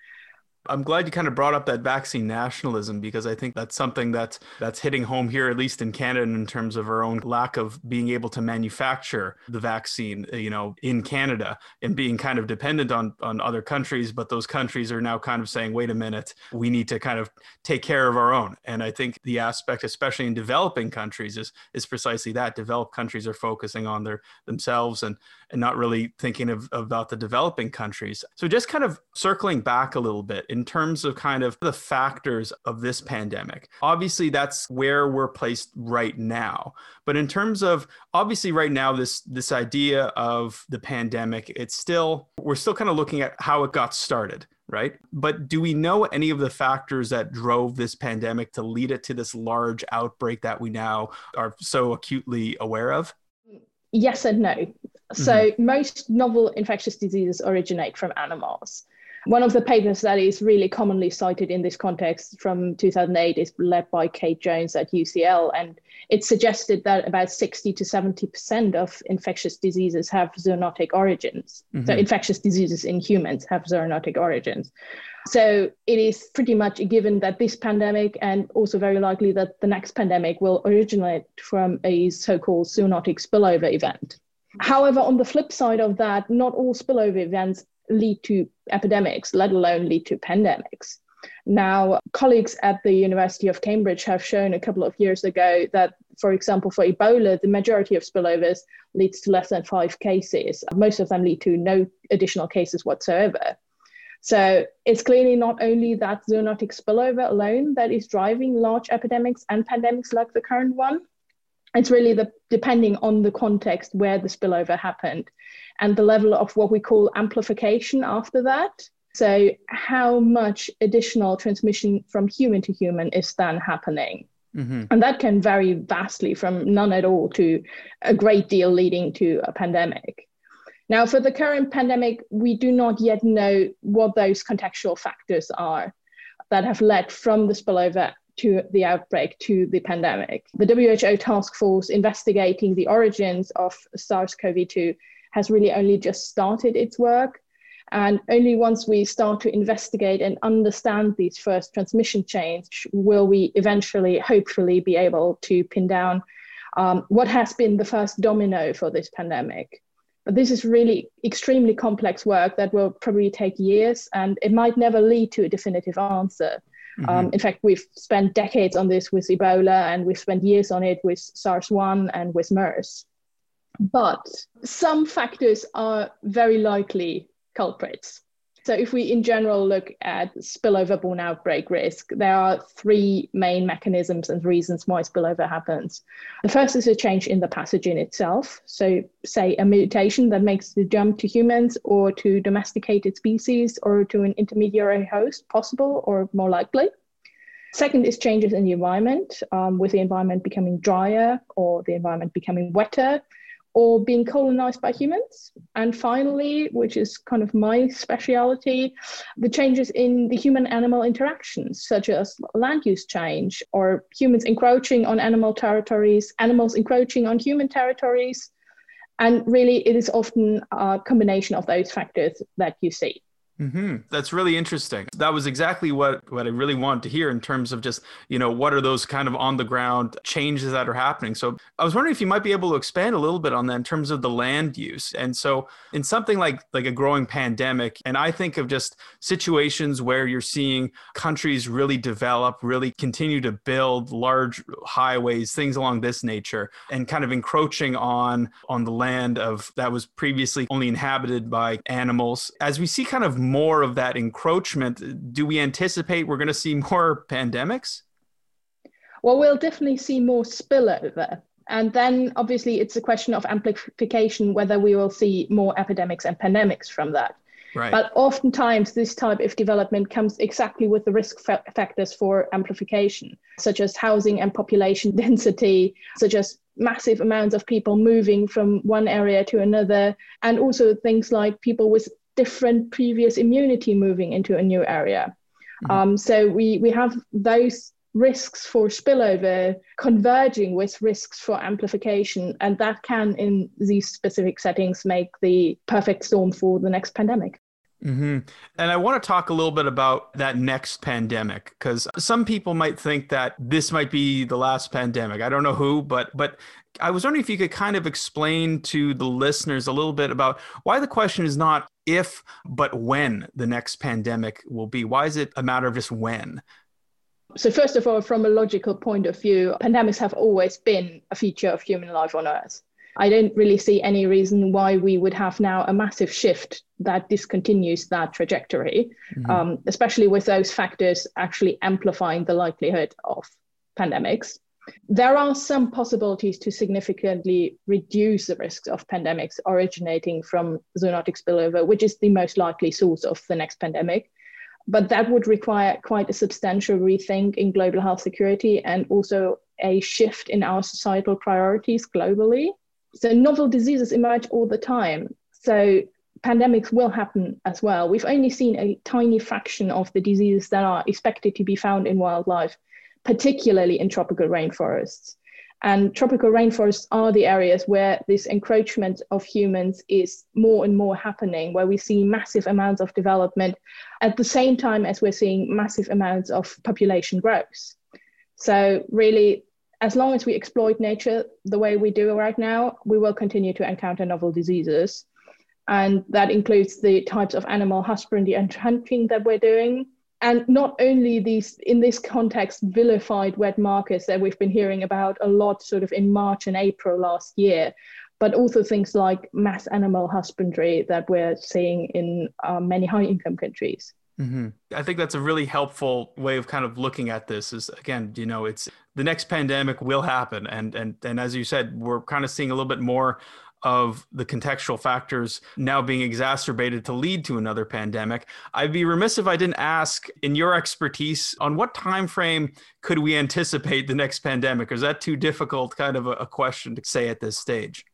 I'm glad you kind of brought up that vaccine nationalism because I think that's something that's that's hitting home here, at least in Canada, in terms of our own lack of being able to manufacture the vaccine, eh, you know, in Canada and being kind of dependent on on other countries. But those countries are now kind of saying, wait a minute, we need to kind of take care of our own. And I think the aspect, especially in developing countries, is is precisely that. Developed countries are focusing on their themselves and and not really thinking of about the developing countries. So just kind of circling back a little bit in terms of kind of the factors of this pandemic. Obviously, that's where we're placed right now. But in terms of obviously right now, this this idea of the pandemic, it's still we're still kind of looking at how it got started right? But do we know any of the factors that drove this pandemic to lead it to this large outbreak that we now are so acutely aware of? Yes and no. So, mm-hmm. most novel infectious diseases originate from animals. One of the papers that is really commonly cited in this context from 2008 is led by Kate Jones at UCL, and it suggested that about 60 to 70% of infectious diseases have zoonotic origins. Mm-hmm. So, infectious diseases in humans have zoonotic origins. So, it is pretty much a given that this pandemic, and also very likely that the next pandemic, will originate from a so called zoonotic spillover event. However, on the flip side of that, not all spillover events lead to epidemics, let alone lead to pandemics. Now, colleagues at the University of Cambridge have shown a couple of years ago that, for example, for Ebola, the majority of spillovers leads to less than five cases. Most of them lead to no additional cases whatsoever. So it's clearly not only that zoonotic spillover alone that is driving large epidemics and pandemics like the current one. It's really the depending on the context where the spillover happened and the level of what we call amplification after that. So, how much additional transmission from human to human is then happening? Mm-hmm. And that can vary vastly from none at all to a great deal leading to a pandemic. Now, for the current pandemic, we do not yet know what those contextual factors are that have led from the spillover to the outbreak to the pandemic. The WHO task force investigating the origins of SARS CoV 2 has really only just started its work. And only once we start to investigate and understand these first transmission chains will we eventually, hopefully, be able to pin down um, what has been the first domino for this pandemic. But this is really extremely complex work that will probably take years and it might never lead to a definitive answer. Mm-hmm. Um, in fact, we've spent decades on this with Ebola and we've spent years on it with SARS 1 and with MERS. But some factors are very likely culprits. So, if we in general look at spillover born outbreak risk, there are three main mechanisms and reasons why spillover happens. The first is a change in the pathogen itself. So, say a mutation that makes the jump to humans or to domesticated species or to an intermediary host possible or more likely. Second is changes in the environment, um, with the environment becoming drier or the environment becoming wetter or being colonized by humans. And finally, which is kind of my speciality, the changes in the human animal interactions, such as land use change or humans encroaching on animal territories, animals encroaching on human territories. And really, it is often a combination of those factors that you see. Mm-hmm. That's really interesting. That was exactly what, what I really wanted to hear in terms of just, you know, what are those kind of on the ground changes that are happening. So I was wondering if you might be able to expand a little bit on that in terms of the land use. And so in something like like a growing pandemic, and I think of just situations where you're seeing countries really develop, really continue to build large highways, things along this nature, and kind of encroaching on on the land of that was previously only inhabited by animals. As we see kind of more of that encroachment, do we anticipate we're going to see more pandemics? Well, we'll definitely see more spillover. And then obviously it's a question of amplification whether we will see more epidemics and pandemics from that. Right. But oftentimes, this type of development comes exactly with the risk fa- factors for amplification, such as housing and population density, such as massive amounts of people moving from one area to another, and also things like people with different previous immunity moving into a new area. Mm-hmm. Um, so we, we have those risks for spillover converging with risks for amplification. And that can, in these specific settings, make the perfect storm for the next pandemic. Mm-hmm. And I want to talk a little bit about that next pandemic because some people might think that this might be the last pandemic. I don't know who, but but I was wondering if you could kind of explain to the listeners a little bit about why the question is not if, but when the next pandemic will be. Why is it a matter of just when? So, first of all, from a logical point of view, pandemics have always been a feature of human life on Earth. I don't really see any reason why we would have now a massive shift that discontinues that trajectory, mm-hmm. um, especially with those factors actually amplifying the likelihood of pandemics. There are some possibilities to significantly reduce the risks of pandemics originating from zoonotic spillover, which is the most likely source of the next pandemic. But that would require quite a substantial rethink in global health security and also a shift in our societal priorities globally. So novel diseases emerge all the time. So pandemics will happen as well. We've only seen a tiny fraction of the diseases that are expected to be found in wildlife, particularly in tropical rainforests. And tropical rainforests are the areas where this encroachment of humans is more and more happening, where we see massive amounts of development at the same time as we're seeing massive amounts of population growth. So, really, as long as we exploit nature the way we do right now, we will continue to encounter novel diseases. And that includes the types of animal husbandry and hunting that we're doing. And not only these, in this context, vilified wet markets that we've been hearing about a lot sort of in March and April last year, but also things like mass animal husbandry that we're seeing in uh, many high income countries. Mm-hmm. I think that's a really helpful way of kind of looking at this. Is again, you know, it's the next pandemic will happen, and and and as you said, we're kind of seeing a little bit more of the contextual factors now being exacerbated to lead to another pandemic. I'd be remiss if I didn't ask, in your expertise, on what time frame could we anticipate the next pandemic? Or is that too difficult, kind of a, a question to say at this stage?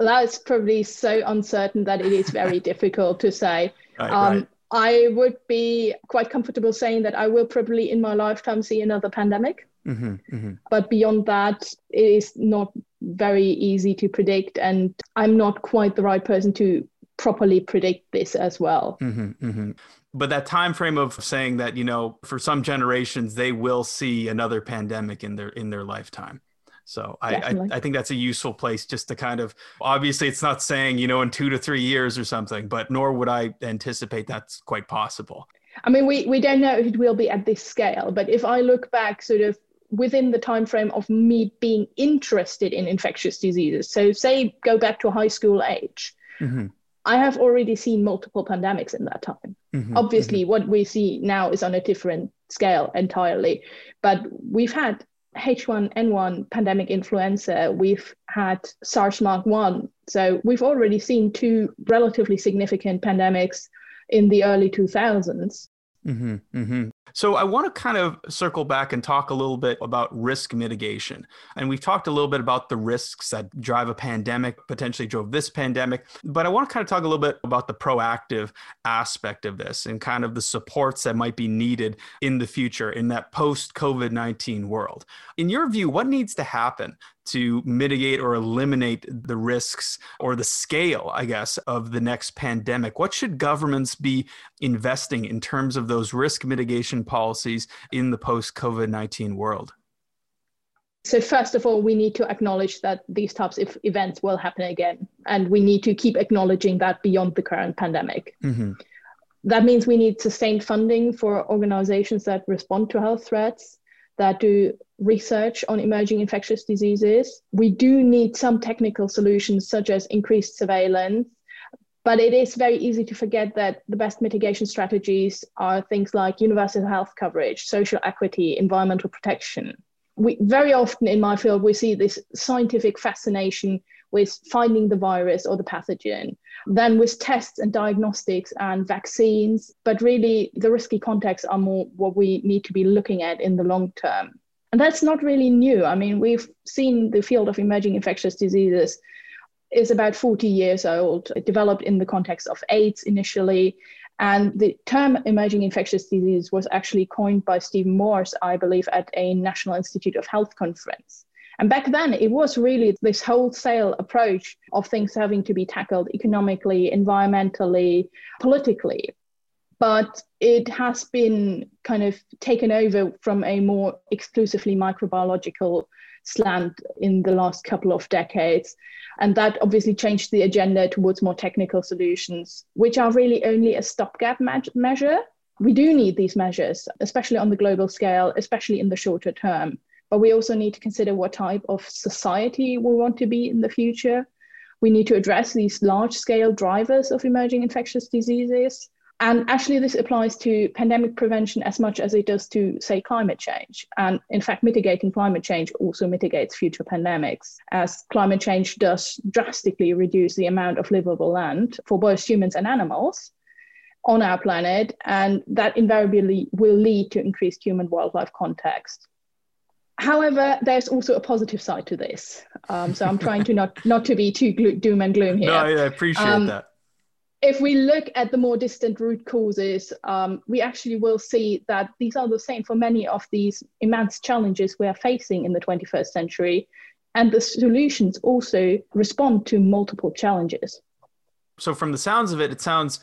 That's probably so uncertain that it is very difficult to say. Right, um, right. I would be quite comfortable saying that I will probably in my lifetime see another pandemic. Mm-hmm, mm-hmm. But beyond that, it is not very easy to predict. And I'm not quite the right person to properly predict this as well. Mm-hmm, mm-hmm. but that time frame of saying that you know for some generations they will see another pandemic in their in their lifetime so I, I, I, think that's a useful place just to kind of obviously it's not saying, you know, in two to three years or something, but nor would I anticipate that's quite possible. I mean, we, we don't know if it will be at this scale, but if I look back sort of within the time frame of me being interested in infectious diseases, so say go back to high school age, mm-hmm. I have already seen multiple pandemics in that time. Mm-hmm. Obviously, mm-hmm. what we see now is on a different scale entirely, but we've had H1N1 pandemic influenza, we've had SARS Mark 1. So we've already seen two relatively significant pandemics in the early 2000s. Mm-hmm, mm-hmm. So I want to kind of circle back and talk a little bit about risk mitigation. And we've talked a little bit about the risks that drive a pandemic, potentially drove this pandemic. But I want to kind of talk a little bit about the proactive aspect of this and kind of the supports that might be needed in the future in that post COVID 19 world. In your view, what needs to happen to mitigate or eliminate the risks or the scale, I guess, of the next pandemic? What should governments be investing in terms of those risk mitigation policies in the post COVID 19 world? So, first of all, we need to acknowledge that these types of events will happen again. And we need to keep acknowledging that beyond the current pandemic. Mm-hmm. That means we need sustained funding for organizations that respond to health threats, that do research on emerging infectious diseases. We do need some technical solutions, such as increased surveillance. But it is very easy to forget that the best mitigation strategies are things like universal health coverage, social equity, environmental protection. We, very often in my field, we see this scientific fascination with finding the virus or the pathogen, then with tests and diagnostics and vaccines. But really, the risky contexts are more what we need to be looking at in the long term. And that's not really new. I mean, we've seen the field of emerging infectious diseases is about 40 years old. It developed in the context of AIDS initially. And the term emerging infectious disease was actually coined by Stephen Morse, I believe, at a National Institute of Health conference. And back then, it was really this wholesale approach of things having to be tackled economically, environmentally, politically. But it has been kind of taken over from a more exclusively microbiological slant in the last couple of decades. And that obviously changed the agenda towards more technical solutions, which are really only a stopgap me- measure. We do need these measures, especially on the global scale, especially in the shorter term. But we also need to consider what type of society we want to be in the future. We need to address these large scale drivers of emerging infectious diseases and actually, this applies to pandemic prevention as much as it does to, say, climate change. And in fact, mitigating climate change also mitigates future pandemics, as climate change does drastically reduce the amount of livable land for both humans and animals on our planet. And that invariably will lead to increased human wildlife context. However, there's also a positive side to this. Um, so I'm trying to not not to be too doom and gloom here. No, I appreciate um, that if we look at the more distant root causes, um, we actually will see that these are the same for many of these immense challenges we are facing in the 21st century. And the solutions also respond to multiple challenges. So, from the sounds of it, it sounds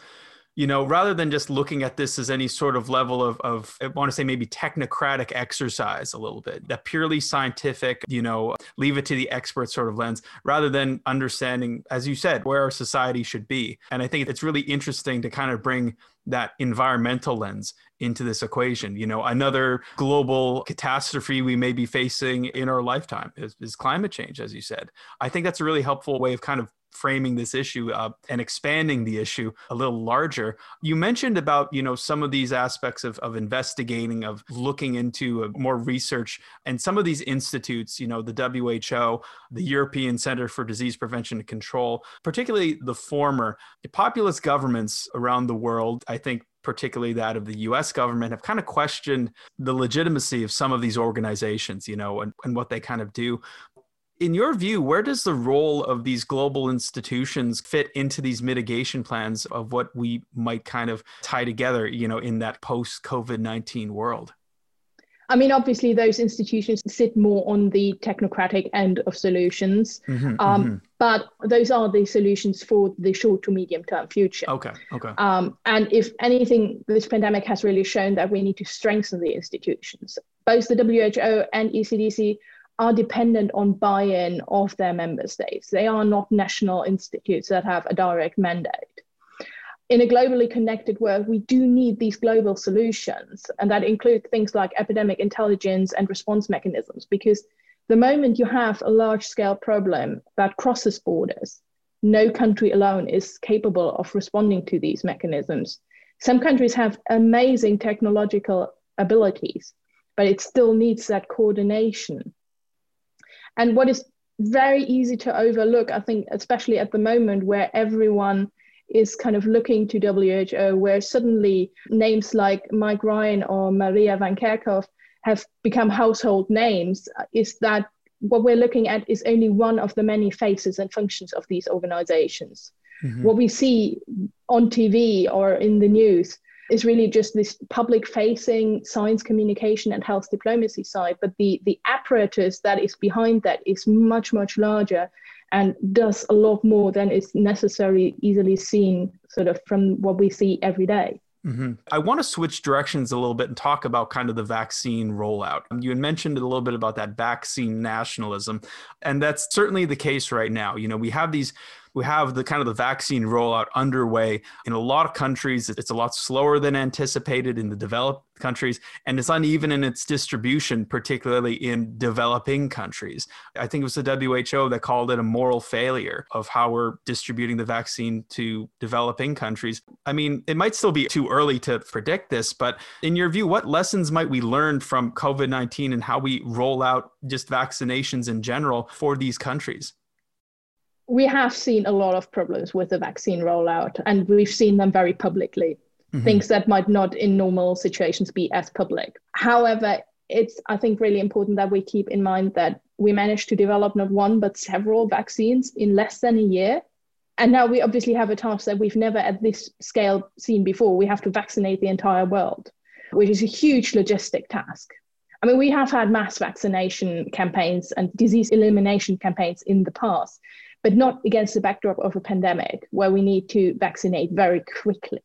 you know, rather than just looking at this as any sort of level of, of I want to say maybe technocratic exercise a little bit, that purely scientific, you know, leave it to the expert sort of lens, rather than understanding, as you said, where our society should be. And I think it's really interesting to kind of bring that environmental lens into this equation. You know, another global catastrophe we may be facing in our lifetime is, is, climate change, as you said. I think that's a really helpful way of kind of framing this issue up and expanding the issue a little larger. You mentioned about, you know, some of these aspects of, of investigating, of looking into uh, more research and some of these institutes, you know, the WHO, the European Center for Disease Prevention and Control, particularly the former, populist governments around the world, I think particularly that of the US government, have kind of questioned the legitimacy of some of these organizations, you know, and, and what they kind of do in your view, where does the role of these global institutions fit into these mitigation plans of what we might kind of tie together, you know, in that post COVID 19 world? I mean, obviously, those institutions sit more on the technocratic end of solutions, mm-hmm, um, mm-hmm. but those are the solutions for the short to medium term future. Okay, okay. Um, and if anything, this pandemic has really shown that we need to strengthen the institutions. Both the WHO and ECDC are dependent on buy-in of their member states. They are not national institutes that have a direct mandate. In a globally connected world, we do need these global solutions, and that includes things like epidemic intelligence and response mechanisms, because the moment you have a large-scale problem that crosses borders, no country alone is capable of responding to these mechanisms. Some countries have amazing technological abilities, but it still needs that coordination and what is very easy to overlook, I think, especially at the moment where everyone is kind of looking to WHO, where suddenly names like Mike Ryan or Maria Van Kerkhove have become household names, is that what we're looking at is only one of the many faces and functions of these organizations. Mm-hmm. What we see on TV or in the news is really just this public facing science communication and health diplomacy side but the the apparatus that is behind that is much much larger and does a lot more than is necessarily easily seen sort of from what we see every day Mm-hmm. I want to switch directions a little bit and talk about kind of the vaccine rollout. You had mentioned a little bit about that vaccine nationalism, and that's certainly the case right now. You know, we have these we have the kind of the vaccine rollout underway in a lot of countries. It's a lot slower than anticipated in the developed countries, and it's uneven in its distribution, particularly in developing countries. I think it was the WHO that called it a moral failure of how we're distributing the vaccine to developing countries. I mean, it might still be too early to predict this, but in your view, what lessons might we learn from COVID 19 and how we roll out just vaccinations in general for these countries? We have seen a lot of problems with the vaccine rollout, and we've seen them very publicly. Mm-hmm. Things that might not in normal situations be as public. However, it's I think really important that we keep in mind that we managed to develop not one but several vaccines in less than a year. And now we obviously have a task that we've never at this scale seen before. We have to vaccinate the entire world, which is a huge logistic task. I mean, we have had mass vaccination campaigns and disease elimination campaigns in the past, but not against the backdrop of a pandemic where we need to vaccinate very quickly.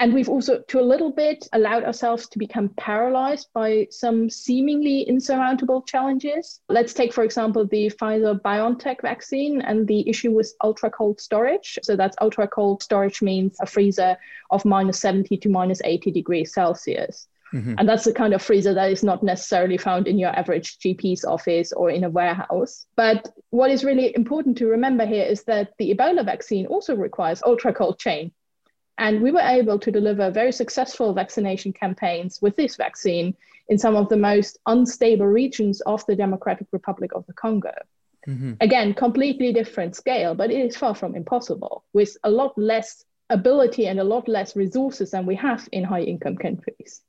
And we've also, to a little bit, allowed ourselves to become paralyzed by some seemingly insurmountable challenges. Let's take, for example, the Pfizer BioNTech vaccine and the issue with ultra cold storage. So, that's ultra cold storage means a freezer of minus 70 to minus 80 degrees Celsius. Mm-hmm. And that's the kind of freezer that is not necessarily found in your average GP's office or in a warehouse. But what is really important to remember here is that the Ebola vaccine also requires ultra cold chain. And we were able to deliver very successful vaccination campaigns with this vaccine in some of the most unstable regions of the Democratic Republic of the Congo. Mm-hmm. Again, completely different scale, but it is far from impossible with a lot less ability and a lot less resources than we have in high income countries.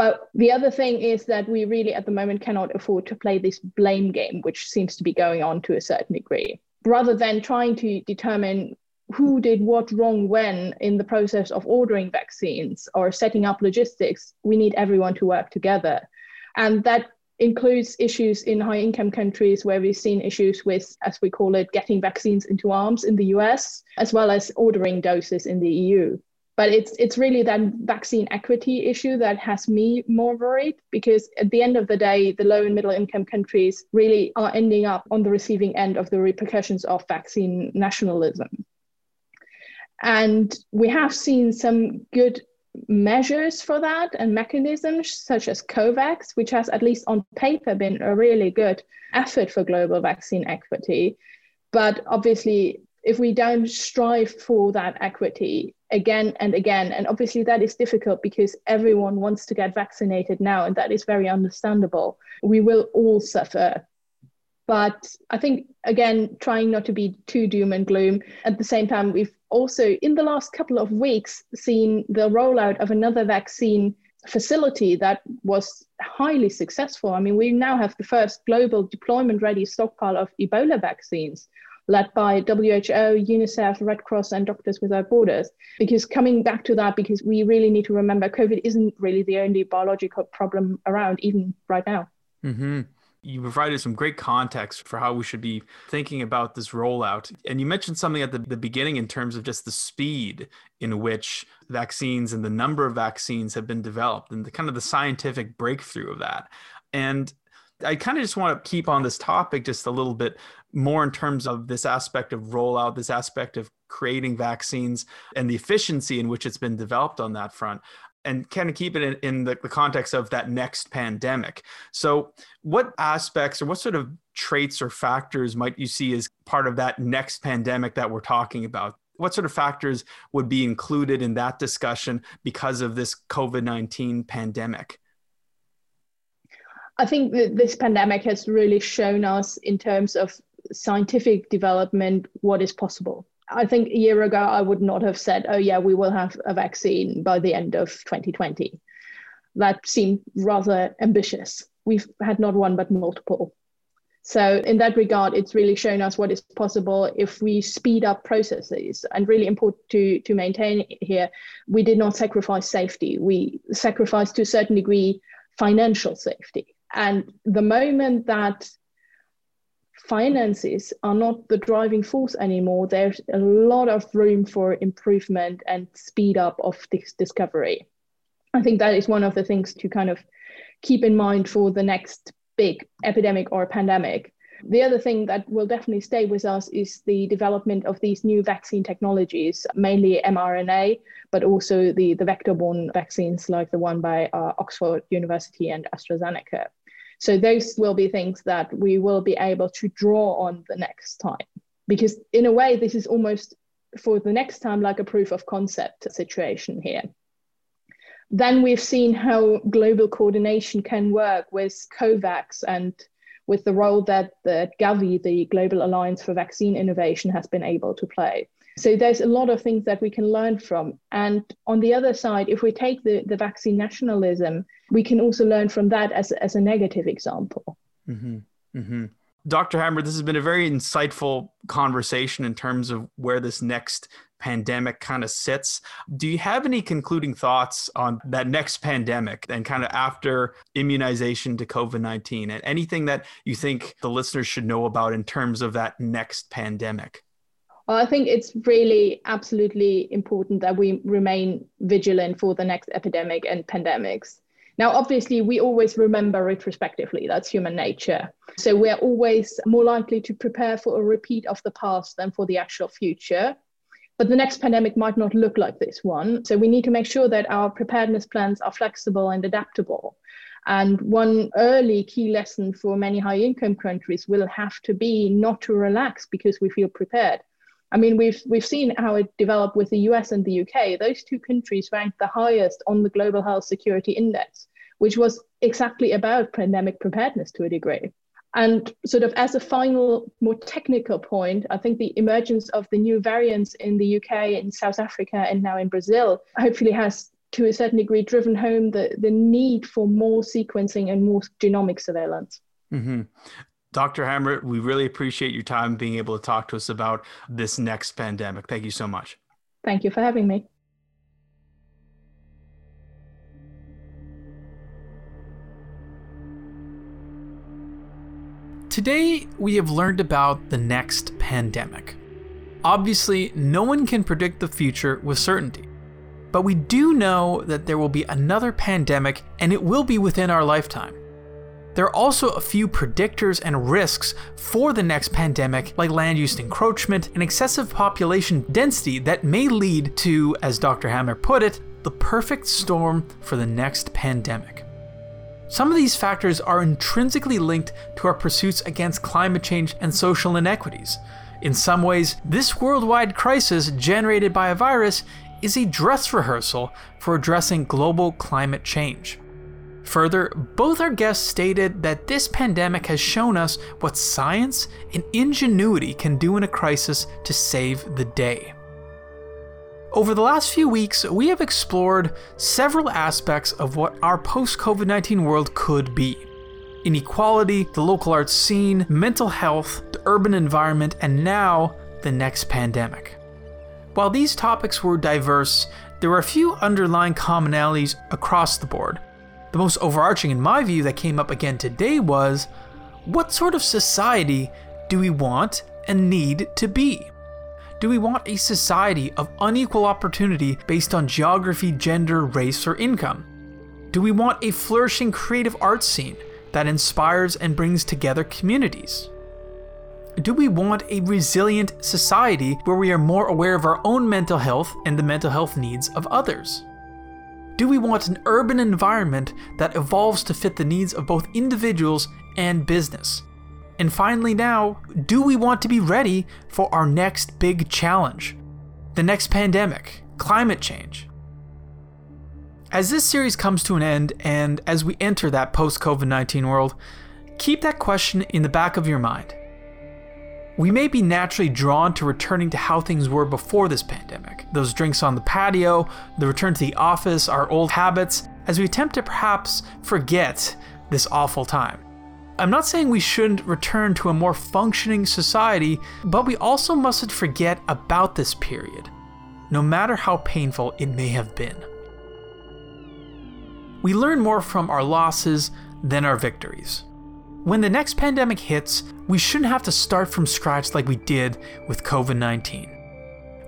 But the other thing is that we really at the moment cannot afford to play this blame game, which seems to be going on to a certain degree. Rather than trying to determine who did what wrong when in the process of ordering vaccines or setting up logistics, we need everyone to work together. And that includes issues in high income countries where we've seen issues with, as we call it, getting vaccines into arms in the US, as well as ordering doses in the EU. But it's it's really that vaccine equity issue that has me more worried because at the end of the day, the low and middle income countries really are ending up on the receiving end of the repercussions of vaccine nationalism. And we have seen some good measures for that and mechanisms such as COVAX, which has, at least on paper, been a really good effort for global vaccine equity. But obviously, if we don't strive for that equity again and again, and obviously that is difficult because everyone wants to get vaccinated now, and that is very understandable, we will all suffer but I think, again, trying not to be too doom and gloom. At the same time, we've also, in the last couple of weeks, seen the rollout of another vaccine facility that was highly successful. I mean, we now have the first global deployment ready stockpile of Ebola vaccines led by WHO, UNICEF, Red Cross, and Doctors Without Borders. Because coming back to that, because we really need to remember COVID isn't really the only biological problem around, even right now. Mm-hmm. You provided some great context for how we should be thinking about this rollout. And you mentioned something at the, the beginning in terms of just the speed in which vaccines and the number of vaccines have been developed and the kind of the scientific breakthrough of that. And I kind of just want to keep on this topic just a little bit more in terms of this aspect of rollout, this aspect of creating vaccines and the efficiency in which it's been developed on that front and kind of keep it in, in the, the, context of that next pandemic. So, what aspects or what sort of traits or factors might you see as part of that next pandemic that we're talking about? What sort of factors would be included in that discussion because of this COVID 19 pandemic? I think that this pandemic has really shown us, in terms of scientific development, what is possible I think a year ago, I would not have said, oh, yeah, we will have a vaccine by the end of 2020. That seemed rather ambitious. We've had not one, but multiple. So, in that regard, it's really shown us what is possible if we speed up processes. And really important to, to maintain here, we did not sacrifice safety. We sacrificed to a certain degree financial safety. And the moment that finances are not the driving force anymore. There's a lot of room for improvement and speed up of this discovery. I think that is one of the things to kind of keep in mind for the next big epidemic or pandemic. The other thing that will definitely stay with us is the development of these new vaccine technologies, mainly mRNA, but also the, the vector borne vaccines like the one by uh, Oxford University and AstraZeneca. So those will be things that we will be able to draw on the next time. Because in a way, this is almost for the next time like a proof of concept situation here. Then we've seen how global coordination can work with COVAX and with the role that the Gavi, the Global Alliance for Vaccine Innovation, has been able to play. So there's a lot of things that we can learn from. And on the other side, if we take the, the vaccine nationalism, we can also learn from that as, as a negative example. Mm-hmm. Mm-hmm. Dr. Hammer, this has been a very insightful conversation in terms of where this next pandemic kind of sits. Do you have any concluding thoughts on that next pandemic and kind of after immunization to COVID 19 and anything that you think the listeners should know about in terms of that next pandemic? Well, I think it's really absolutely important that we remain vigilant for the next epidemic and pandemics. Now, obviously, we always remember retrospectively, that's human nature. So we're always more likely to prepare for a repeat of the past than for the actual future. But the next pandemic might not look like this one. So we need to make sure that our preparedness plans are flexible and adaptable. And one early key lesson for many high income countries will have to be not to relax because we feel prepared. I mean, we've we've seen how it developed with the US and the UK. Those two countries ranked the highest on the Global Health Security Index which was exactly about pandemic preparedness to a degree. And sort of as a final, more technical point, I think the emergence of the new variants in the UK, in South Africa, and now in Brazil hopefully has, to a certain degree, driven home the, the need for more sequencing and more genomic surveillance. Mm-hmm. Dr. Hammer, we really appreciate your time being able to talk to us about this next pandemic. Thank you so much. Thank you for having me. Today, we have learned about the next pandemic. Obviously, no one can predict the future with certainty, but we do know that there will be another pandemic and it will be within our lifetime. There are also a few predictors and risks for the next pandemic, like land use encroachment and excessive population density, that may lead to, as Dr. Hammer put it, the perfect storm for the next pandemic. Some of these factors are intrinsically linked to our pursuits against climate change and social inequities. In some ways, this worldwide crisis generated by a virus is a dress rehearsal for addressing global climate change. Further, both our guests stated that this pandemic has shown us what science and ingenuity can do in a crisis to save the day. Over the last few weeks, we have explored several aspects of what our post COVID 19 world could be inequality, the local arts scene, mental health, the urban environment, and now the next pandemic. While these topics were diverse, there were a few underlying commonalities across the board. The most overarching, in my view, that came up again today was what sort of society do we want and need to be? Do we want a society of unequal opportunity based on geography, gender, race, or income? Do we want a flourishing creative arts scene that inspires and brings together communities? Do we want a resilient society where we are more aware of our own mental health and the mental health needs of others? Do we want an urban environment that evolves to fit the needs of both individuals and business? And finally, now, do we want to be ready for our next big challenge? The next pandemic, climate change. As this series comes to an end, and as we enter that post COVID 19 world, keep that question in the back of your mind. We may be naturally drawn to returning to how things were before this pandemic those drinks on the patio, the return to the office, our old habits, as we attempt to perhaps forget this awful time. I'm not saying we shouldn't return to a more functioning society, but we also mustn't forget about this period, no matter how painful it may have been. We learn more from our losses than our victories. When the next pandemic hits, we shouldn't have to start from scratch like we did with COVID 19.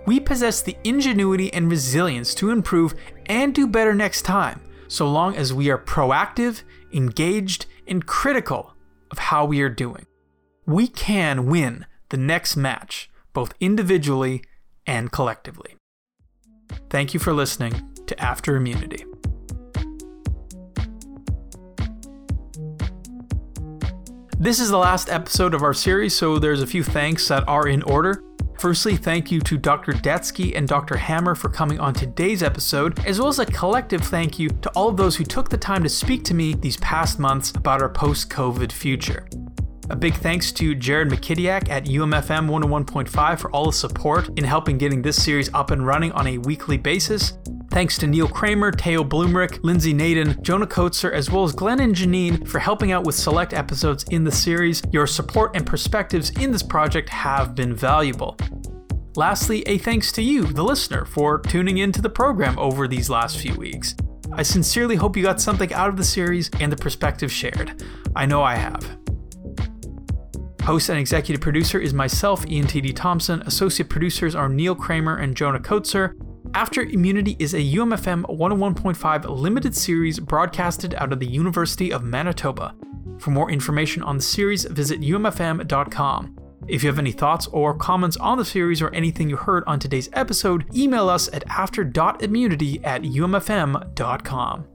We possess the ingenuity and resilience to improve and do better next time, so long as we are proactive, engaged, and critical of how we are doing. We can win the next match, both individually and collectively. Thank you for listening to After Immunity. This is the last episode of our series, so there's a few thanks that are in order. Firstly, thank you to Dr. Detsky and Dr. Hammer for coming on today's episode, as well as a collective thank you to all of those who took the time to speak to me these past months about our post COVID future. A big thanks to Jared McKidiak at UMFM 101.5 for all the support in helping getting this series up and running on a weekly basis. Thanks to Neil Kramer, Teo Blumrich, Lindsay Naden, Jonah Coetzer, as well as Glenn and Janine for helping out with select episodes in the series. Your support and perspectives in this project have been valuable. Lastly, a thanks to you, the listener, for tuning into the program over these last few weeks. I sincerely hope you got something out of the series and the perspective shared. I know I have. Host and executive producer is myself, Ian T.D. Thompson. Associate producers are Neil Kramer and Jonah Coetzer. After Immunity is a UMFM 101.5 limited series broadcasted out of the University of Manitoba. For more information on the series, visit umfm.com. If you have any thoughts or comments on the series or anything you heard on today's episode, email us at after.immunity at umfm.com.